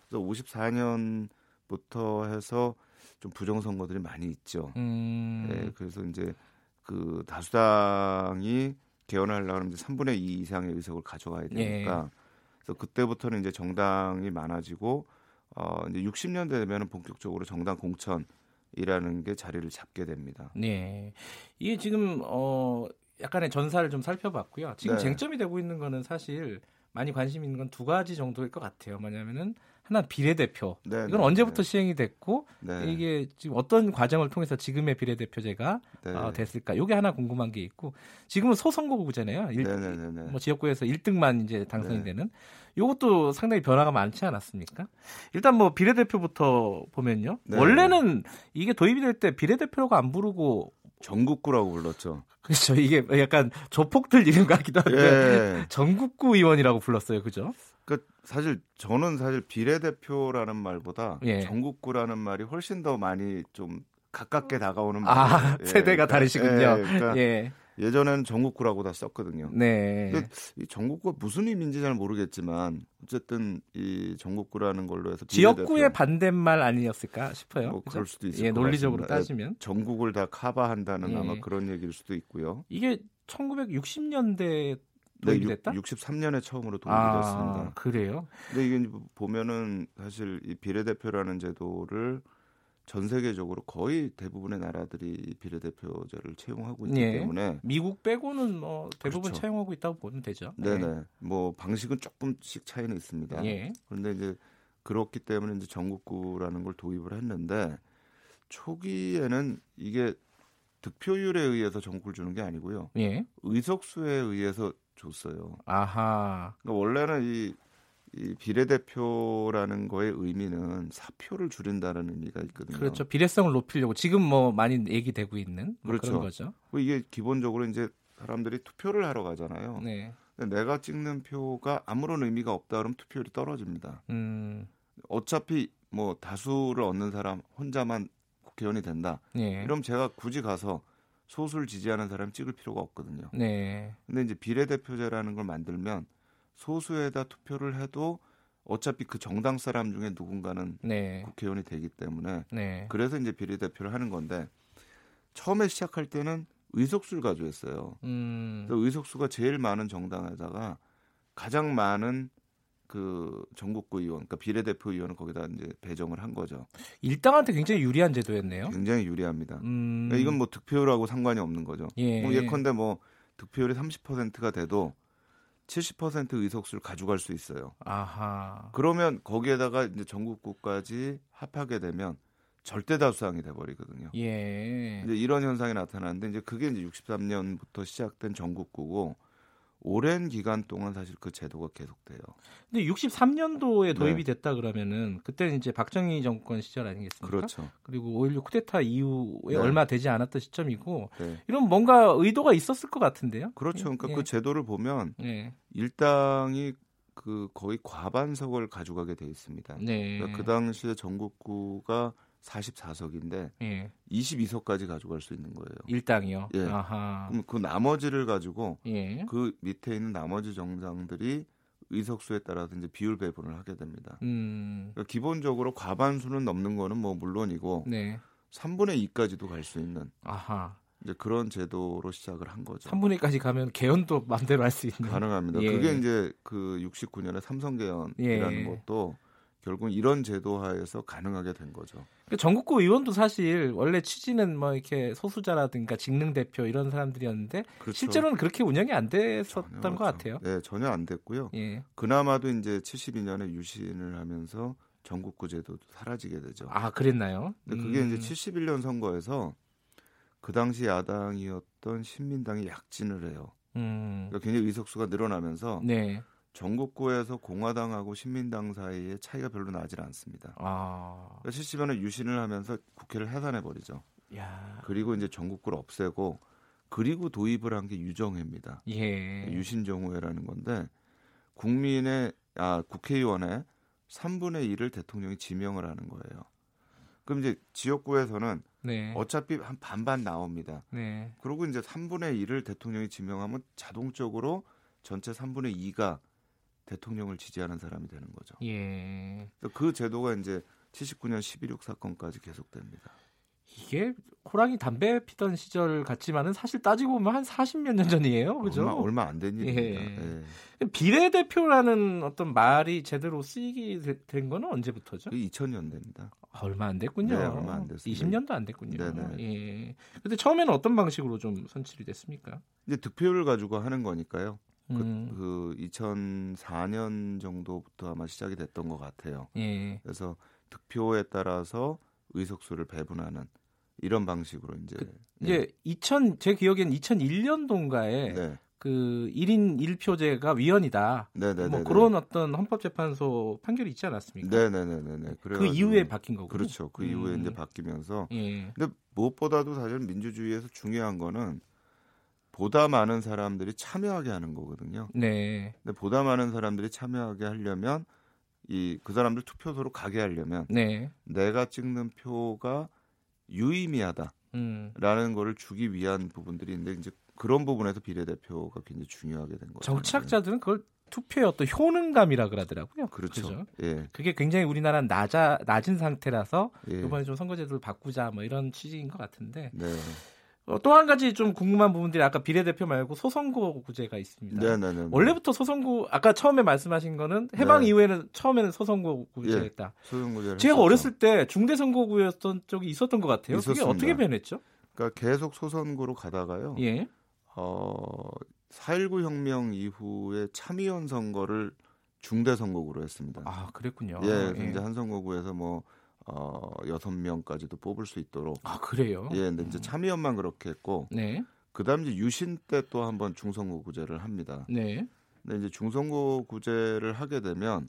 그래서 54년부터 해서 좀 부정 선거들이 많이 있죠. 음. 예, 그래서 이제 그 다수당이 개헌을 하려고 하면 이제 3분의 2 이상의 의석을 가져가야 되니까 예. 그래서 그때부터는 이제 정당이 많아지고 어 이제 60년대 되면은 본격적으로 정당 공천 이라는 게 자리를 잡게 됩니다. 네. 이게 지금 어 약간의 전사를 좀 살펴봤고요. 지금 네. 쟁점이 되고 있는 거는 사실 많이 관심 있는 건 두 가지 정도일 것 같아요. 뭐냐면은 하나 비례대표. 네, 이건 네, 언제부터 네. 시행이 됐고 네. 이게 지금 어떤 과정을 통해서 지금의 비례대표제가 네. 어, 됐을까? 이게 하나 궁금한 게 있고 지금은 소선거구잖아요. 일, 뭐 지역구에서 1등만 이제 당선이 되는. 이것도 상당히 변화가 많지 않았습니까? 일단 뭐 비례대표부터 보면요. 원래는 이게 도입이 될 때 비례대표가 안 부르고 전국구라고 불렀죠. 그렇죠. 이게 약간 조폭들 이름 같기도 한데 예. 전국구 의원이라고 불렀어요. 그죠? 그 사실 저는 사실 비례대표라는 말보다 예. 전국구라는 말이 훨씬 더 많이 좀 가깝게 다가오는 말. 아, 예. 세대가 그러니까, 다르시군요. 예. 그러니까 예. 예전에는 전국구라고 다 썼거든요. 네. 이 전국구가 무슨 의미인지 잘 모르겠지만 어쨌든 이 전국구라는 걸로 해서 지역구의 반대말 아니었을까 싶어요. 뭐 그럴 수도 있을 예, 논리적으로 같습니다. 따지면 전국을 다 커버한다는 예. 아마 그런 얘기일 수도 있고요. 이게 1960년대 도입이 네, 됐다? 63년에 처음으로 도입이 아, 됐습니다. 그래요? 근데 이게 보면은 사실 이 비례대표라는 제도를 전 세계적으로 거의 대부분의 나라들이 비례대표제를 채용하고 있기 예. 때문에 미국 빼고는 뭐 대부분 그렇죠. 채용하고 있다고 보면 되죠. 네네. 네. 뭐 방식은 조금씩 차이는 있습니다. 예. 그런데 이제 그렇기 때문에 이제 전국구라는 걸 도입을 했는데 초기에는 이게 득표율에 의해서 전국을 주는 게 아니고요. 예. 의석수에 의해서 줬어요. 아하. 그러니까 원래는 이, 이 비례대표라는 거의 의미는 사표를 줄인다는 의미가 있거든요. 그렇죠. 비례성을 높이려고 지금 뭐 많이 얘기되고 있는 뭐 그렇죠. 그런 거죠. 이게 기본적으로 이제 사람들이 투표를 하러 가잖아요. 네. 내가 찍는 표가 아무런 의미가 없다 그러면 투표율이 떨어집니다. 음. 어차피 뭐 다수를 얻는 사람 혼자만 국회의원이 된다. 네. 그럼 제가 굳이 가서 소수를 지지하는 사람 찍을 필요가 없거든요. 네. 근데 이제 비례대표제라는 걸 만들면 소수에다 투표를 해도 어차피 그 정당 사람 중에 누군가는 네. 국회의원이 되기 때문에 네. 그래서 이제 비례대표를 하는 건데 처음에 시작할 때는 의석수를 가져왔어요. 음. 의석수가 제일 많은 정당에다가 가장 많은 그 전국구 의원, 그러니까 비례대표 의원을 거기다 이제 배정을 한 거죠. 일당한테 굉장히 유리한 제도였네요. 굉장히 유리합니다. 음... 그러니까 이건 뭐 득표율하고 상관이 없는 거죠. 예. 뭐 예컨대 뭐 득표율이 30%가 돼도 70% 의석수를 가져갈 수 있어요. 아하. 그러면 거기에다가 이제 전국구까지 합하게 되면 절대 다수당이 돼 버리거든요. 예. 이제 이런 현상이 나타나는데 이제 그게 이제 63년부터 시작된 전국구고 오랜 기간 동안 사실 그 제도가 계속돼요. 근데 63년도에 도입이 네. 됐다 그러면은 그때는 이제 박정희 정권 시절 아니겠습니까? 그렇죠. 그리고 5.16 쿠데타 이후에 네. 얼마 되지 않았던 시점이고 네. 이런 뭔가 의도가 있었을 것 같은데요. 그렇죠. 그러니까 예. 그 제도를 보면 예. 일당이 그 거의 과반석을 가져가게 돼 있습니다. 네. 그러니까 그 당시에 전국구가 44석인데 예. 22석까지 가져갈 수 있는 거예요. 일당이요. 예. 아하. 그럼 그 나머지를 가지고 예. 그 밑에 있는 나머지 정당들이 의석수에 따라서 이제 비율 배분을 하게 됩니다. 음. 그러니까 기본적으로 과반수는 넘는 거는 뭐 물론이고 네. 3분의 2까지도 갈 수 있는 아하. 이제 그런 제도로 시작을 한 거죠. 3분의 2까지 가면 개헌도 마음대로 할 수 있는 가능합니다. 예. 그게 이제 그 69년에 삼성 개헌이라는 예. 것도 결국 이런 제도 하에서 가능하게 된 거죠. 그러니까 전국구 의원도 사실 원래 취지는 뭐 이렇게 소수자라든가 직능 대표 이런 사람들이었는데 그렇죠. 실제로는 그렇게 운영이 안 됐었던 전혀, 것 같아요. 네, 전혀 안 됐고요. 예. 그나마도 이제 72년에 유신을 하면서 전국구 제도도 사라지게 되죠. 아, 그랬나요? 근데 그게 음. 이제 71년 선거에서 그 당시 야당이었던 신민당이 약진을 해요. 음. 그러니까 굉장히 의석수가 늘어나면서 네. 전국구에서 공화당하고 신민당 사이에 차이가 별로 나질 않습니다. 아. 그러니까 70년에 유신을 하면서 국회를 해산해 버리죠. 그리고 이제 전국구를 없애고 그리고 도입을 한 게 유정회입니다. 예. 유신정후회라는 건데 국민의 아 국회의원의 3분의 1을 대통령이 지명을 하는 거예요. 그럼 이제 지역구에서는 네. 어차피 한 반반 나옵니다. 네. 그리고 이제 3분의 1을 대통령이 지명하면 자동적으로 전체 3분의 2가 대통령을 지지하는 사람이 되는 거죠. 예. 그 제도가 이제 79년 11.6 사건까지 계속됩니다. 이게 호랑이 담배 피던 시절 같지만은 사실 따지고 보면 한 40몇 년 전이에요. 그죠? 얼마, 얼마 안된 예. 일입니다. 예. 예. 비례대표라는 어떤 말이 제대로 쓰이게 된 거는 언제부터죠? 2000년대입니다. 아, 얼마 안 됐군요. 네, 얼마 안 됐습니다. 20년도 안 됐군요. 네네. 예. 근데 처음에는 어떤 방식으로 좀 선출이 됐습니까? 이제 득표를 가지고 하는 거니까요. 그, 음. 그, 그 2004년 정도부터 아마 시작이 됐던 것 같아요. 예. 그래서 득표에 따라서 의석수를 배분하는 이런 방식으로 이제 그, 이제 2000 제 기억엔 2001년도인가에 네. 그 1인 1표제가 위헌이다. 네네네. 뭐 그런 어떤 헌법재판소 판결이 있지 않았습니까? 네네네네. 그 이후에 바뀐 거고. 그렇죠. 그 음. 이후에 이제 바뀌면서. 예. 근데 무엇보다도 사실 민주주의에서 중요한 거는 보다 많은 사람들이 참여하게 하는 거거든요. 네. 근데 보다 많은 사람들이 참여하게 하려면 이 그 사람들 투표소로 가게 하려면 네. 내가 찍는 표가 유의미하다라는 음. 거를 주기 위한 부분들이 있는데 이제 그런 부분에서 비례대표가 굉장히 중요하게 된 거죠. 정치학자들은 그걸 투표의 어떤 효능감이라 그러더라고요. 그렇죠. 그렇죠? 예. 그게 굉장히 우리나라는 낮아 낮은 상태라서 예. 이번에 좀 선거제도를 바꾸자 뭐 이런 취지인 것 같은데. 네. 어, 또한 가지 좀 궁금한 부분들이 아까 비례대표 말고 소선거구제가 있습니다. 네네네. 네, 네, 네. 원래부터 소선구 아까 처음에 말씀하신 거는 해방 네. 이후에는 처음에는 소선거구제였다. 예, 소선구제. 제가 어렸을 때 중대선거구였던 적이 있었던 것 같아요. 있었습니다. 그게 어떻게 변했죠? 그러니까 계속 소선구로 가다가요. 예. 어, 4.19 혁명 이후에 참의원 선거를 중대선거구로 했습니다. 아, 그랬군요. 예, 예. 이제 한 선거구에서 뭐 어, 6명까지도 뽑을 수 있도록. 아, 그래요? 예, 근데 이제 음. 참의원만 그렇게 했고. 네. 그다음 이제 유신 때 또 한번 중선거구제를 합니다. 네. 근데 이제 중선거구제를 하게 되면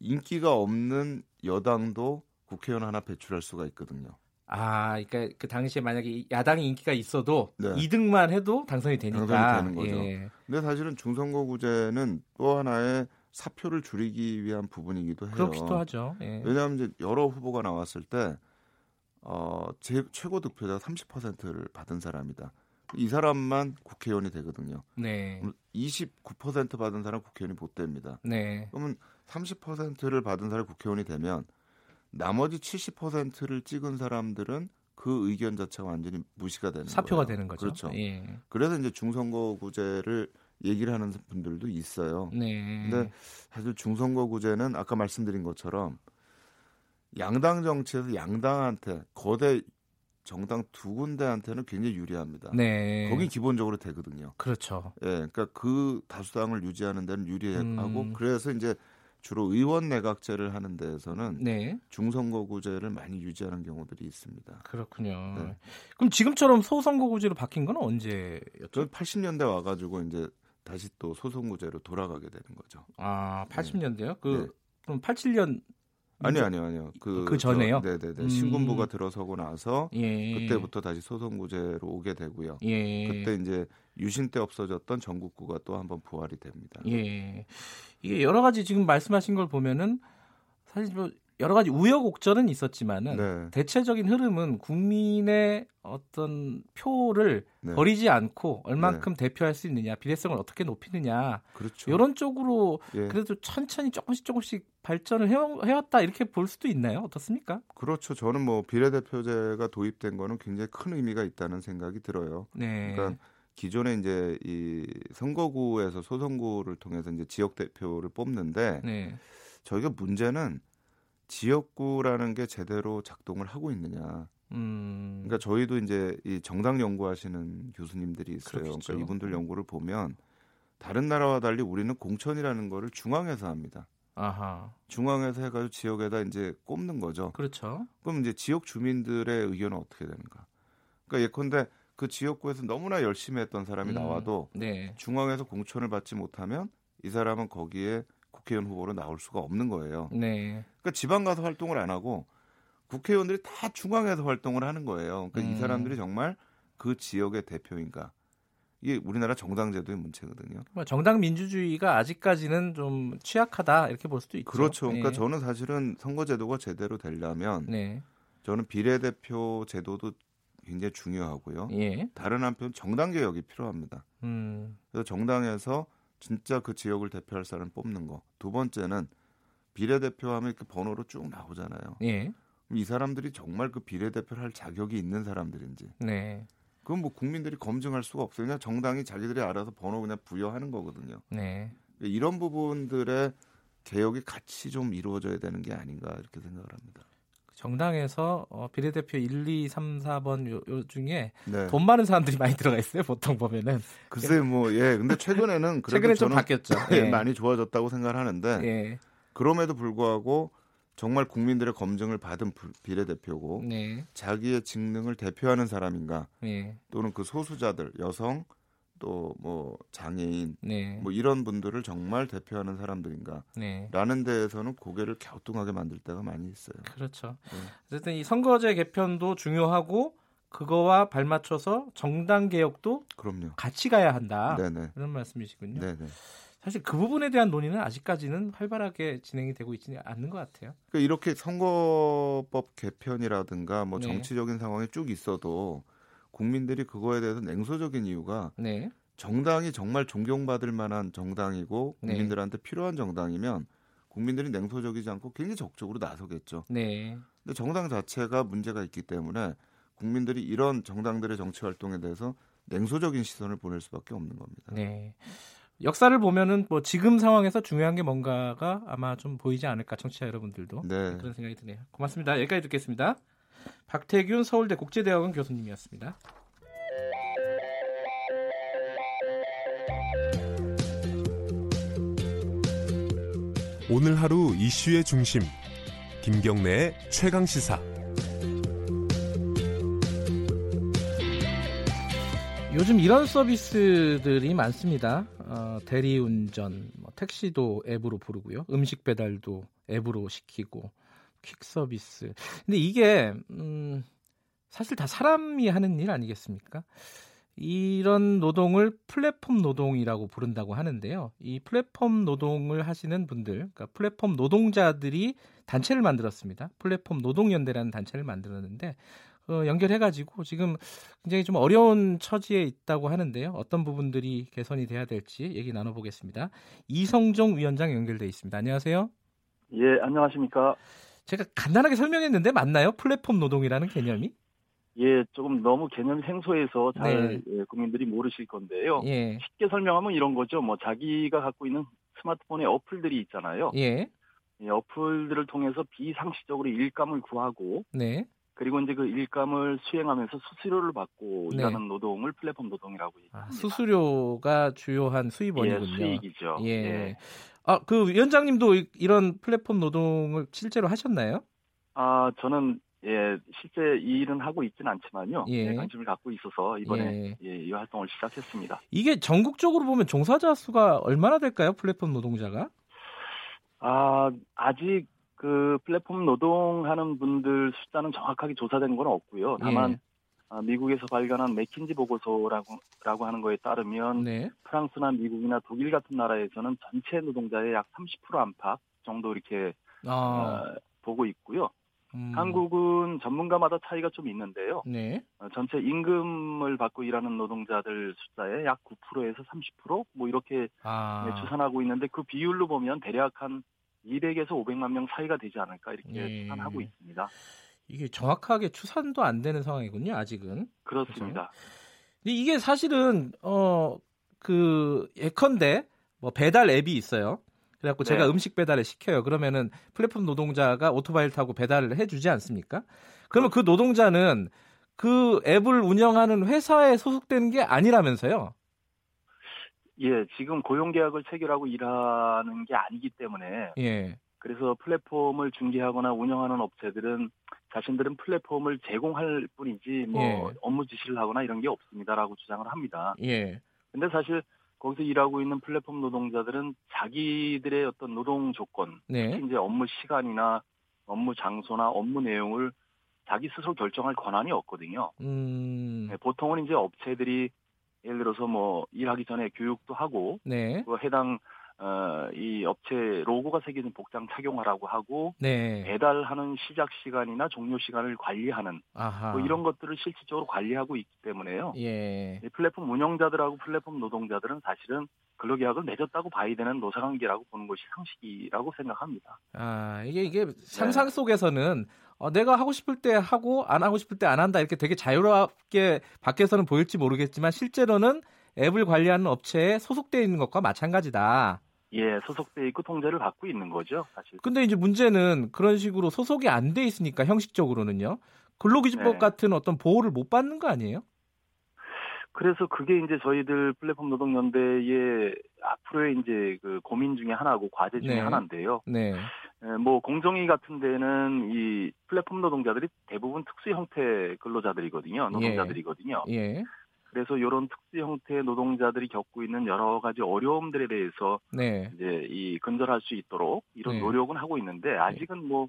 인기가 없는 여당도 국회의원 하나 배출할 수가 있거든요. 아, 그러니까 그 당시에 만약에 야당이 인기가 있어도 네. 2등만 해도 당선이 되니까. 당선이 되는 거죠. 예. 근데 사실은 중선거구제는 또 하나의 사표를 줄이기 위한 부분이기도 해요. 그렇기도 하죠. 예. 왜냐하면 이제 여러 후보가 나왔을 때 어, 제, 최고 득표자 30%를 받은 사람이다. 이 사람만 국회의원이 되거든요. 네. 29% 받은 사람 국회의원이 못 됩니다. 네. 그러면 30%를 받은 사람 국회의원이 되면 나머지 70%를 찍은 사람들은 그 의견 자체가 완전히 무시가 되는 사표가 거예요. 되는 거죠. 그렇죠. 예. 그래서 이제 중선거구제를 얘기를 하는 분들도 있어요. 네. 근데 사실 중선거구제는 아까 말씀드린 것처럼 양당 정치에서 양당한테 거대 정당 두 군데한테는 굉장히 유리합니다. 네. 거기 기본적으로 되거든요. 그렇죠. 예, 그러니까 그 다수당을 유지하는 데는 유리하고 음. 그래서 이제 주로 의원 내각제를 하는 데에서는 네. 중선거구제를 많이 유지하는 경우들이 있습니다. 그렇군요. 네. 그럼 지금처럼 소선거구제로 바뀐 건 언제였죠? 80년대 와가지고 이제 다시 또 소선구제로 돌아가게 되는 거죠. 아, 80년대요? 그 네. 그럼 87년 아니요, 아니요, 아니요. 그, 그 전에요? 네, 네, 네. 신군부가 음. 들어서고 나서 예. 그때부터 다시 소선구제로 오게 되고요. 예. 그때 이제 유신 때 없어졌던 전국구가 또 한번 부활이 됩니다. 예. 이게 여러 가지 지금 말씀하신 걸 보면은 사실 뭐 여러 가지 우여곡절은 있었지만은 네. 대체적인 흐름은 국민의 어떤 표를 네. 버리지 않고 얼만큼 네. 대표할 수 있느냐 비례성을 어떻게 높이느냐 그렇죠. 이런 쪽으로 예. 그래도 천천히 조금씩 조금씩 발전을 해 왔다 이렇게 볼 수도 있나요 어떻습니까? 그렇죠 저는 뭐 비례대표제가 도입된 거는 굉장히 큰 의미가 있다는 생각이 들어요. 네. 그러니까 기존에 이제 이 선거구에서 소선구를 통해서 이제 지역 대표를 뽑는데 네. 저희가 문제는 지역구라는 게 제대로 작동을 하고 있느냐. 음. 그러니까 저희도 이제 이 정당 연구하시는 교수님들이 있어요. 그렇겠죠. 그러니까 이분들 연구를 보면 다른 나라와 달리 우리는 공천이라는 거를 중앙에서 합니다. 아하. 중앙에서 해가지고 지역에다 이제 꼽는 거죠. 그렇죠. 그럼 이제 지역 주민들의 의견은 어떻게 되는가? 그러니까 예컨대 그 지역구에서 너무나 열심히 했던 사람이 음, 나와도 네. 중앙에서 공천을 받지 못하면 이 사람은 거기에 국회의원 후보로 나올 수가 없는 거예요. 네. 그러니까 지방 가서 활동을 안 하고 국회의원들이 다 중앙에서 활동을 하는 거예요. 그러니까 음. 이 사람들이 정말 그 지역의 대표인가? 이게 우리나라 정당 제도의 문제거든요. 뭐 정당 민주주의가 아직까지는 좀 취약하다 이렇게 볼 수도 있죠. 그렇죠. 그러니까 네. 저는 사실은 선거 제도가 제대로 되려면 네. 저는 비례대표 제도도 굉장히 중요하고요. 예. 다른 한편 정당 개혁이 필요합니다. 음. 그래서 정당에서 진짜 그 지역을 대표할 사람을 뽑는 거. 두 번째는 비례대표하면 이렇게 번호로 쭉 나오잖아요. 예. 이 사람들이 정말 그 비례대표를 할 자격이 있는 사람들인지. 네. 그건 뭐 국민들이 검증할 수가 없어요. 그냥 정당이 자기들이 알아서 번호 그냥 부여하는 거거든요. 네. 이런 부분들의 개혁이 같이 좀 이루어져야 되는 게 아닌가 이렇게 생각을 합니다. 정당에서 어, 비례대표 1, 2, 3, 4번 요, 요 중에 네. 돈 많은 사람들이 많이 들어가 있어요. 보통 보면은. 글쎄 뭐 예. 근데 최근에는 최근에 좀 바뀌었죠. 예. 많이 좋아졌다고 생각을 하는데 예. 그럼에도 불구하고 정말 국민들의 검증을 받은 비례대표고 네. 자기의 직능을 대표하는 사람인가 네. 또는 그 소수자들 여성 또 뭐 장애인 네. 뭐 이런 분들을 정말 대표하는 사람들인가 네. 라는 데에서는 고개를 갸우뚱하게 만들 때가 많이 있어요. 그렇죠. 네. 어쨌든 이 선거제 개편도 중요하고 그거와 발맞춰서 정당 개혁도 그럼요. 같이 가야 한다. 네네. 그런 말씀이시군요. 네네. 사실 그 부분에 대한 논의는 아직까지는 활발하게 진행이 되고 있지는 않는 것 같아요. 그러니까 이렇게 선거법 개편이라든가 뭐 네. 정치적인 상황이 쭉 있어도 국민들이 그거에 대해서 냉소적인 이유가 네. 정당이 정말 존경받을 만한 정당이고 네. 국민들한테 네. 필요한 정당이면 국민들이 냉소적이지 않고 굉장히 적극적으로 나서겠죠. 네. 근데 정당 자체가 문제가 있기 때문에 국민들이 이런 정당들의 정치 활동에 대해서 냉소적인 시선을 보낼 수밖에 없는 겁니다. 네. 역사를 보면은 뭐 지금 상황에서 중요한 게 뭔가가 아마 좀 보이지 않을까 청취자 여러분들도 네. 그런 생각이 드네요. 고맙습니다. 여기까지 듣겠습니다. 박태균 서울대 국제대학원 교수님이었습니다. 오늘 하루 이슈의 중심 김경래의 최강 시사 요즘 이런 서비스들이 많습니다. 어, 대리운전, 뭐, 택시도 앱으로 부르고요. 음식 배달도 앱으로 시키고 퀵 서비스. 근데 이게 음, 사실 다 사람이 하는 일 아니겠습니까? 이런 노동을 플랫폼 노동이라고 부른다고 하는데요. 이 플랫폼 노동을 하시는 분들, 그러니까 플랫폼 노동자들이 단체를 만들었습니다. 플랫폼 노동연대라는 단체를 만들었는데 어, 연결해가지고 지금 굉장히 좀 어려운 처지에 있다고 하는데요. 어떤 부분들이 개선이 돼야 될지 얘기 나눠보겠습니다. 이성종 위원장 연결돼 있습니다. 안녕하세요. 예, 안녕하십니까. 제가 간단하게 설명했는데 맞나요? 플랫폼 노동이라는 개념이? 예, 조금 너무 개념이 생소해서 잘 네. 예, 국민들이 모르실 건데요. 예. 쉽게 설명하면 이런 거죠. 뭐 자기가 갖고 있는 스마트폰에 어플들이 있잖아요. 예. 이 어플들을 통해서 비상시적으로 일감을 구하고 네. 그리고 이제 그 일감을 수행하면서 수수료를 받고 네. 일하는 노동을 플랫폼 노동이라고 얘기합니다. 아, 수수료가 주요한 수입원이군요. 예, 수익이죠. 예. 예. 아, 그 위원장님도 이런 플랫폼 노동을 실제로 하셨나요? 아, 저는 예, 실제 이 일은 하고 있지는 않지만요. 예. 네, 관심을 갖고 있어서 이번에 예. 예, 이 활동을 시작했습니다. 이게 전국적으로 보면 종사자 수가 얼마나 될까요? 플랫폼 노동자가? 아, 아직 그 플랫폼 노동하는 분들 숫자는 정확하게 조사된 건 없고요. 다만 예. 아, 미국에서 발견한 맥킨지 보고서라고 라고 하는 거에 따르면 네. 프랑스나 미국이나 독일 같은 나라에서는 전체 노동자의 약 30% 안팎 정도 이렇게 아. 어, 보고 있고요. 음. 한국은 전문가마다 차이가 좀 있는데요. 네. 어, 전체 임금을 받고 일하는 노동자들 숫자의 약 9%에서 30%뭐 이렇게 아. 네, 추산하고 있는데 그 비율로 보면 대략 한 200에서 500만 명 사이가 되지 않을까 이렇게 예. 추산하고 있습니다. 이게 정확하게 추산도 안 되는 상황이군요, 아직은. 그렇습니다. 근데 이게 사실은 어 그 예컨대 뭐 배달 앱이 있어요. 그래갖고 네. 제가 음식 배달을 시켜요. 그러면은 플랫폼 노동자가 오토바이를 타고 배달을 해주지 않습니까? 그러면 그 노동자는 그 앱을 운영하는 회사에 소속되는 게 아니라면서요? 예, 지금 고용계약을 체결하고 일하는 게 아니기 때문에. 예. 그래서 플랫폼을 중개하거나 운영하는 업체들은 자신들은 플랫폼을 제공할 뿐이지 뭐 예. 업무 지시를 하거나 이런 게 없습니다라고 주장을 합니다. 예. 근데 사실 거기서 일하고 있는 플랫폼 노동자들은 자기들의 어떤 노동 조건, 네. 특히 이제 업무 시간이나 업무 장소나 업무 내용을 자기 스스로 결정할 권한이 없거든요. 음... 네, 보통은 이제 업체들이 예를 들어서 뭐 일하기 전에 교육도 하고 네. 그 해당 어, 이 업체 로고가 새겨진 복장 착용하라고 하고 네. 배달하는 시작 시간이나 종료 시간을 관리하는 뭐 이런 것들을 실질적으로 관리하고 있기 때문에요. 예. 플랫폼 운영자들하고 플랫폼 노동자들은 사실은 근로계약을 맺었다고 봐야 되는 노사관계라고 보는 것이 상식이라고 생각합니다. 아 이게 이게 상상 속에서는 어, 내가 하고 싶을 때 하고 안 하고 싶을 때 안 한다 이렇게 되게 자유롭게 밖에서는 보일지 모르겠지만 실제로는 앱을 관리하는 업체에 소속되어 있는 것과 마찬가지다. 예, 소속돼 있고 통제를 받고 있는 거죠, 사실. 근데 이제 문제는 그런 식으로 소속이 안 돼 있으니까 형식적으로는요. 근로기준법 네. 같은 어떤 보호를 못 받는 거 아니에요? 그래서 그게 이제 저희들 플랫폼 노동연대의 앞으로의 이제 그 고민 중에 하나고 과제 중에 네. 하나인데요. 네. 예, 뭐 공정위 같은 데는 이 플랫폼 노동자들이 대부분 특수 형태 근로자들이거든요. 노동자들이거든요. 예. 예. 그래서 이런 특수 형태의 노동자들이 겪고 있는 여러 가지 어려움들에 대해서 네. 이제 이 근절할 수 있도록 이런 네. 노력은 하고 있는데 네. 아직은 뭐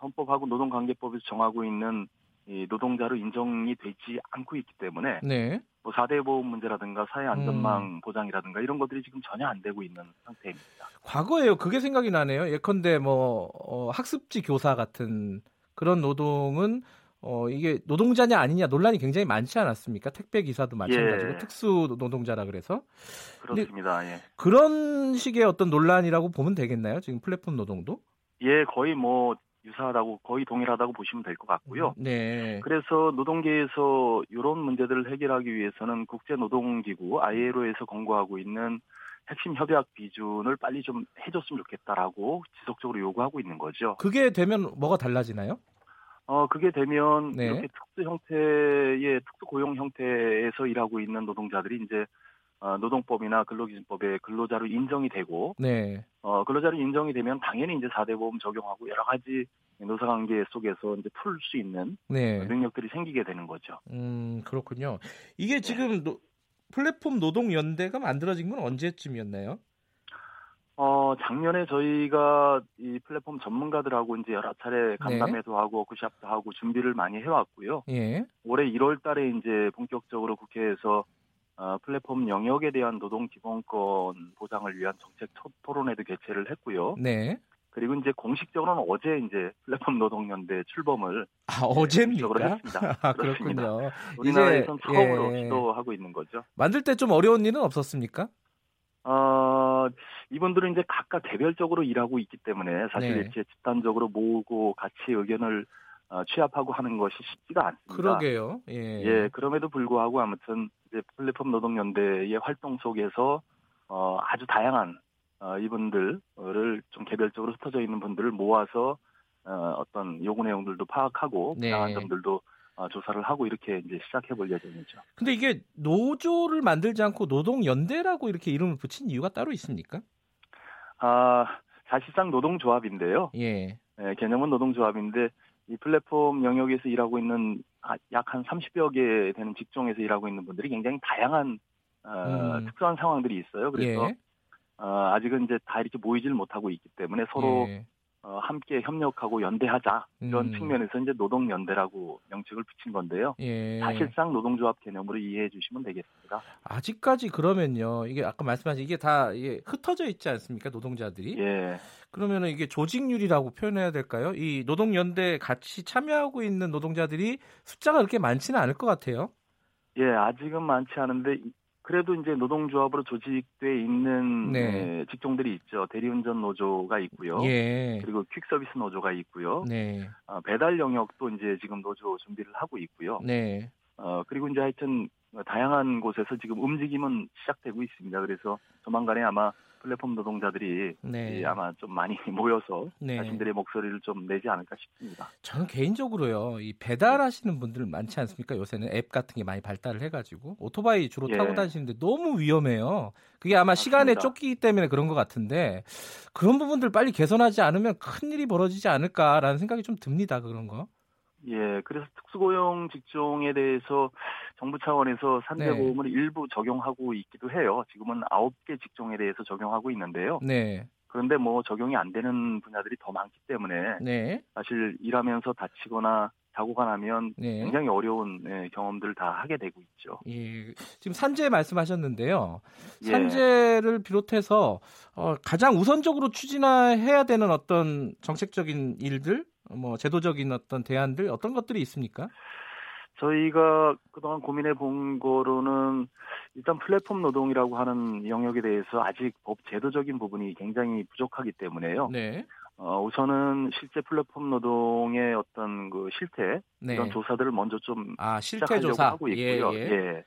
헌법하고 노동관계법에서 정하고 있는 이 노동자로 인정이 되지 않고 있기 때문에 네. 뭐 4대 보험 문제라든가 사회 안전망 음. 보장이라든가 이런 것들이 지금 전혀 안 되고 있는 상태입니다. 과거에요. 그게 생각이 나네요. 예컨대 뭐 어, 학습지 교사 같은 그런 노동은 어, 이게 노동자냐 아니냐 논란이 굉장히 많지 않았습니까? 택배 기사도 마찬가지고 예. 특수 노동자라 그래서 그렇습니다. 예. 그런 식의 어떤 논란이라고 보면 되겠나요? 지금 플랫폼 노동도? 예, 거의 뭐 유사하다고 거의 동일하다고 보시면 될 것 같고요. 네. 그래서 노동계에서 이런 문제들을 해결하기 위해서는 국제노동기구 ILO에서 권고하고 있는 핵심 협약 비준을 빨리 좀 해줬으면 좋겠다라고 지속적으로 요구하고 있는 거죠. 그게 되면 뭐가 달라지나요? 어, 그게 되면 네. 이렇게 특수 형태의 특수 고용 형태에서 일하고 있는 노동자들이 이제 어, 노동법이나 근로기준법에 근로자로 인정이 되고 네. 어, 근로자로 인정이 되면 당연히 이제 4대 보험 적용하고 여러 가지 노사관계 속에서 이제 풀 수 있는 네. 능력들이 생기게 되는 거죠. 음, 그렇군요. 이게 지금 노, 플랫폼 노동연대가 만들어진 건 언제쯤이었나요? 어, 작년에 저희가 이 플랫폼 전문가들하고 이제 여러 차례 간담회도 네. 하고 워크샵도 하고 준비를 많이 해왔고요. 예. 올해 1월 달에 이제 본격적으로 국회에서 어, 플랫폼 영역에 대한 노동 기본권 보장을 위한 정책 토론회도 개최를 했고요. 네. 그리고 이제 공식적으로는 어제 이제 플랫폼 노동연대 출범을 아, 어제입니까? 했습니다. 아, 그렇군요. 우리나라에서는 처음으로 예. 시도하고 있는 거죠. 만들 때 좀 어려운 일은 없었습니까? 어, 이분들은 이제 각각 개별적으로 일하고 있기 때문에 사실 네. 이렇게 집단적으로 모으고 같이 의견을 어, 취합하고 하는 것이 쉽지가 않습니다. 그러게요. 예. 예, 그럼에도 불구하고 아무튼 이제 플랫폼 노동연대의 활동 속에서 어, 아주 다양한 어, 이분들을 좀 개별적으로 흩어져 있는 분들을 모아서 어, 어떤 요구 내용들도 파악하고 네. 다양한 점들도 어, 조사를 하고 이렇게 이제 시작해 볼 예정이죠. 근데 이게 노조를 만들지 않고 노동연대라고 이렇게 이름을 붙인 이유가 따로 있습니까? 아, 사실상 노동조합인데요. 예. 네, 개념은 노동조합인데 이 플랫폼 영역에서 일하고 있는 약 한 30여 개 되는 직종에서 일하고 있는 분들이 굉장히 다양한 어, 음. 특수한 상황들이 있어요. 그래서 예. 어, 아직은 이제 다 이렇게 모이질 못하고 있기 때문에 서로 예. 어, 함께 협력하고 연대하자 이런 음. 측면에서 이제 노동연대라고 명칭을 붙인 건데요. 예. 사실상 노동조합 개념으로 이해해 주시면 되겠습니다. 아직까지 그러면요. 이게 아까 말씀하신 이게 다 이게 흩어져 있지 않습니까? 노동자들이. 예. 그러면은 이게 조직률이라고 표현해야 될까요? 이 노동연대 같이 참여하고 있는 노동자들이 숫자가 그렇게 많지는 않을 것 같아요. 예, 아직은 많지 않은데 그래도 이제 노동조합으로 조직돼 있는 네. 네, 직종들이 있죠. 대리운전 노조가 있고요. 예. 그리고 퀵서비스 노조가 있고요. 네. 어, 배달 영역도 이제 지금 노조 준비를 하고 있고요. 네. 어, 그리고 이제 하여튼 다양한 곳에서 지금 움직임은 시작되고 있습니다. 그래서 조만간에 아마 플랫폼 노동자들이 네. 아마 좀 많이 모여서 네. 자신들의 목소리를 좀 내지 않을까 싶습니다. 저는 개인적으로요, 이 배달하시는 분들 많지 않습니까? 요새는 앱 같은 게 많이 발달을 해가지고 오토바이 주로 예. 타고 다니시는데 너무 위험해요. 그게 아마 맞습니다. 시간에 쫓기기 때문에 그런 것 같은데 그런 부분들 빨리 개선하지 않으면 큰 일이 벌어지지 않을까라는 생각이 좀 듭니다. 그런 거. 예, 그래서 특수고용 직종에 대해서 정부 차원에서 산재보험을 네. 일부 적용하고 있기도 해요. 지금은 아홉 개 직종에 대해서 적용하고 있는데요. 네. 그런데 뭐 적용이 안 되는 분야들이 더 많기 때문에 네. 사실 일하면서 다치거나 사고가 나면 네. 굉장히 어려운 예, 경험들을 다 하게 되고 있죠. 예. 지금 산재 말씀하셨는데요. 예. 산재를 비롯해서 어, 가장 우선적으로 추진해야 되는 어떤 정책적인 일들, 뭐 제도적인 어떤 대안들 어떤 것들이 있습니까? 저희가 그동안 고민해 본 거로는 일단 플랫폼 노동이라고 하는 영역에 대해서 아직 법 제도적인 부분이 굉장히 부족하기 때문에요. 네. 어, 우선은 실제 플랫폼 노동의 어떤 그 실태 네. 이런 조사들을 먼저 좀 아, 실태 조사 하고 있고요. 예, 예. 예.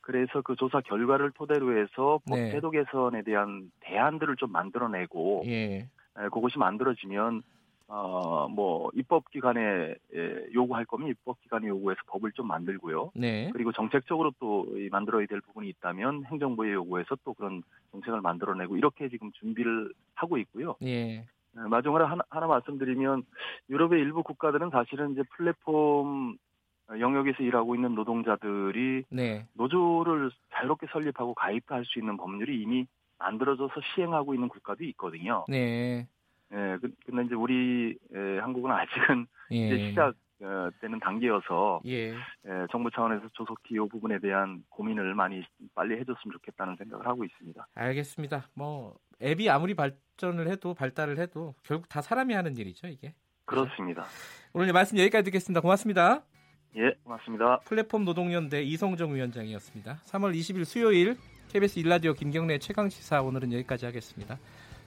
그래서 그 조사 결과를 토대로 해서 법 네. 제도 개선에 대한 대안들을 좀 만들어내고 예. 에, 그것이 만들어지면 어, 뭐, 입법기관에 예, 요구할 거면 입법기관에 요구해서 법을 좀 만들고요. 네. 그리고 정책적으로 또 만들어야 될 부분이 있다면 행정부에 요구해서 또 그런 정책을 만들어내고 이렇게 지금 준비를 하고 있고요. 예. 네, 마지막으로 하나, 하나 말씀드리면 유럽의 일부 국가들은 사실은 이제 플랫폼 영역에서 일하고 있는 노동자들이 네. 노조를 자유롭게 설립하고 가입할 수 있는 법률이 이미 만들어져서 시행하고 있는 국가도 있거든요. 네. 예, 그, 근데 이제 우리 예, 한국은 아직은 예. 이제 시작 어, 되는 단계여서 예. 예, 정부 차원에서 조속히 이 부분에 대한 고민을 많이 빨리 해줬으면 좋겠다는 생각을 하고 있습니다. 알겠습니다. 뭐 앱이 아무리 발전을 해도 발달을 해도 결국 다 사람이 하는 일이죠 이게. 그렇습니다. 오늘 말씀 여기까지 듣겠습니다. 고맙습니다. 예, 고맙습니다. 플랫폼 노동연대 이성정 위원장이었습니다. 3월 20일 수요일 KBS 일라디오 김경래 최강 시사 오늘은 여기까지 하겠습니다.